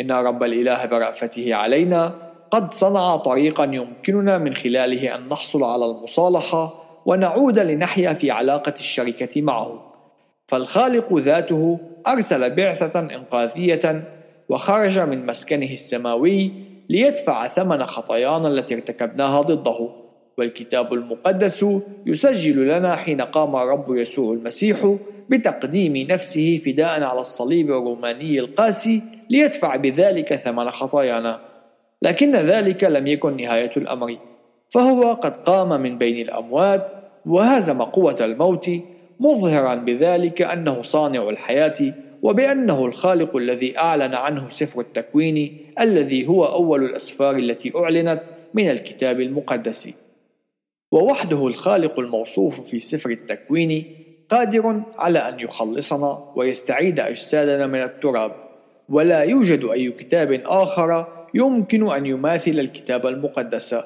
إن رب الإله برأفته علينا قد صنع طريقا يمكننا من خلاله أن نحصل على المصالحة ونعود لنحيا في علاقة الشركة معه. فالخالق ذاته أرسل بعثة إنقاذية وخرج من مسكنه السماوي ليدفع ثمن خطايانا التي ارتكبناها ضده. والكتاب المقدس يسجل لنا حين قام الرب يسوع المسيح بتقديم نفسه فداء على الصليب الروماني القاسي ليدفع بذلك ثمن خطايانا. لكن ذلك لم يكن نهاية الأمر. فهو قد قام من بين الأموات وهزم قوة الموت مظهرا بذلك أنه صانع الحياة وبأنه الخالق الذي أعلن عنه سفر التكوين الذي هو أول الأسفار التي أعلنت من الكتاب المقدس. ووحده الخالق الموصوف في سفر التكوين قادر على أن يخلصنا ويستعيد أجسادنا من التراب ولا يوجد أي كتاب آخر يمكن أن يماثل الكتاب المقدس.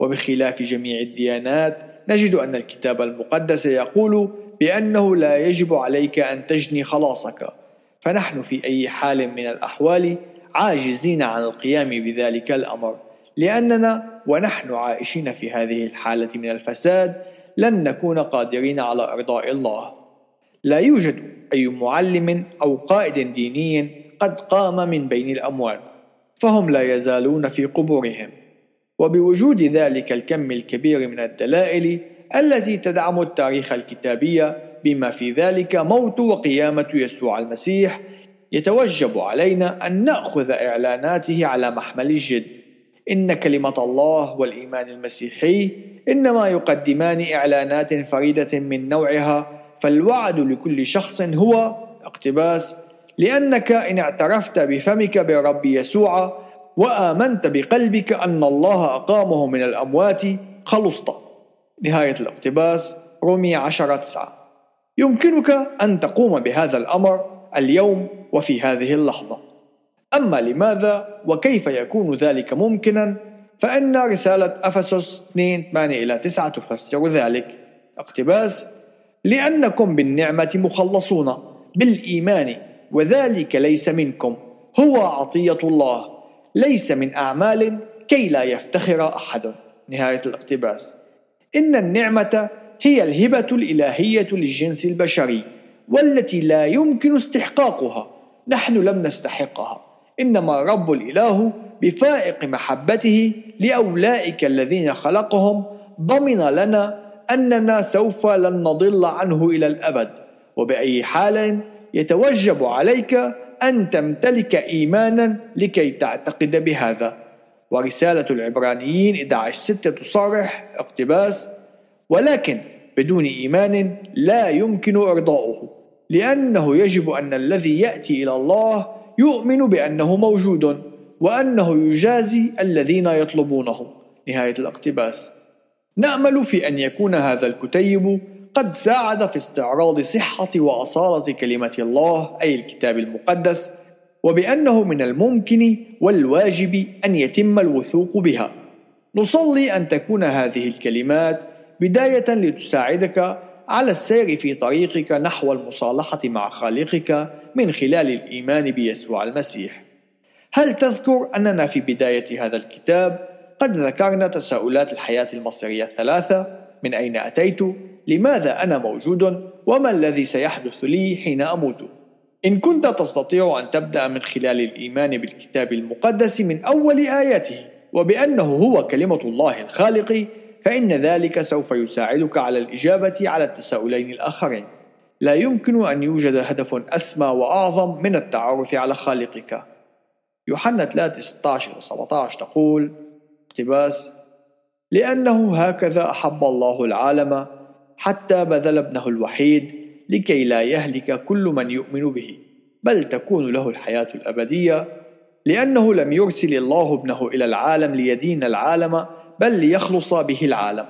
وبخلاف جميع الديانات نجد أن الكتاب المقدس يقول بأنه لا يجب عليك أن تجني خلاصك. فنحن في أي حال من الأحوال عاجزين عن القيام بذلك الأمر. لأننا ونحن عائشين في هذه الحالة من الفساد لن نكون قادرين على إرضاء الله. لا يوجد أي معلم أو قائد ديني قد قام من بين الأموات فهم لا يزالون في قبورهم. وبوجود ذلك الكم الكبير من الدلائل التي تدعم التاريخ الكتابي بما في ذلك موت وقيامة يسوع المسيح يتوجب علينا أن نأخذ إعلاناته على محمل الجد. إن كلمة الله والإيمان المسيحي إنما يقدمان إعلانات فريدة من نوعها فالوعد لكل شخص هو اقتباس لأنك إن اعترفت بفمك برب يسوع وآمنت بقلبك أن الله أقامه من الأموات خلصت. نهاية الاقتباس رومية عشرة تسعة. يمكنك أن تقوم بهذا الأمر اليوم وفي هذه اللحظة. أما لماذا وكيف يكون ذلك ممكنا؟ فإن رسالة أفسس 2 8 إلى 9 تفسر ذلك. اقتباس لأنكم بالنعمة مخلصون بالإيمان وذلك ليس منكم. هو عطية الله ليس من أعمال كي لا يفتخر أحد. نهاية الاقتباس. إن النعمة هي الهبة الإلهية للجنس البشري والتي لا يمكن استحقاقها. نحن لم نستحقها. إنما رب الإله بفائق محبته لأولئك الذين خلقهم ضمن لنا أننا سوف لن نضل عنه إلى الأبد. وبأي حال يتوجب عليك أن تمتلك إيمانا لكي تعتقد بهذا. ورسالة العبرانيين 11 ستة تصرح اقتباس ولكن بدون إيمان لا يمكن إرضاؤه لأنه يجب أن الذي يأتي إلى الله يؤمن بأنه موجود وأنه يجازي الذين يطلبونه نهاية الاقتباس نأمل في أن يكون هذا الكتيب قد ساعد في استعراض صحة وأصالة كلمة الله أي الكتاب المقدس وبأنه من الممكن والواجب أن يتم الوثوق بها. نصلي أن تكون هذه الكلمات بداية لتساعدك على السير في طريقك نحو المصالحة مع خالقك من خلال الإيمان بيسوع المسيح. هل تذكر أننا في بداية هذا الكتاب قد ذكرنا تساؤلات الحياة المصيرية الثلاثة من أين أتيت؟ لماذا أنا موجود وما الذي سيحدث لي حين أموت إن كنت تستطيع أن تبدأ من خلال الإيمان بالكتاب المقدس من أول آياته وبأنه هو كلمة الله الخالق فإن ذلك سوف يساعدك على الإجابة على التساؤلين الآخرين لا يمكن أن يوجد هدف أسمى وأعظم من التعرف على خالقك. يوحنا 3 16 و 17 تقول اقتباس لأنه هكذا أحب الله العالم حتى بذل ابنه الوحيد لكي لا يهلك كل من يؤمن به بل تكون له الحياة الأبدية. لأنه لم يرسل الله ابنه إلى العالم ليدين العالم بل ليخلص به العالم.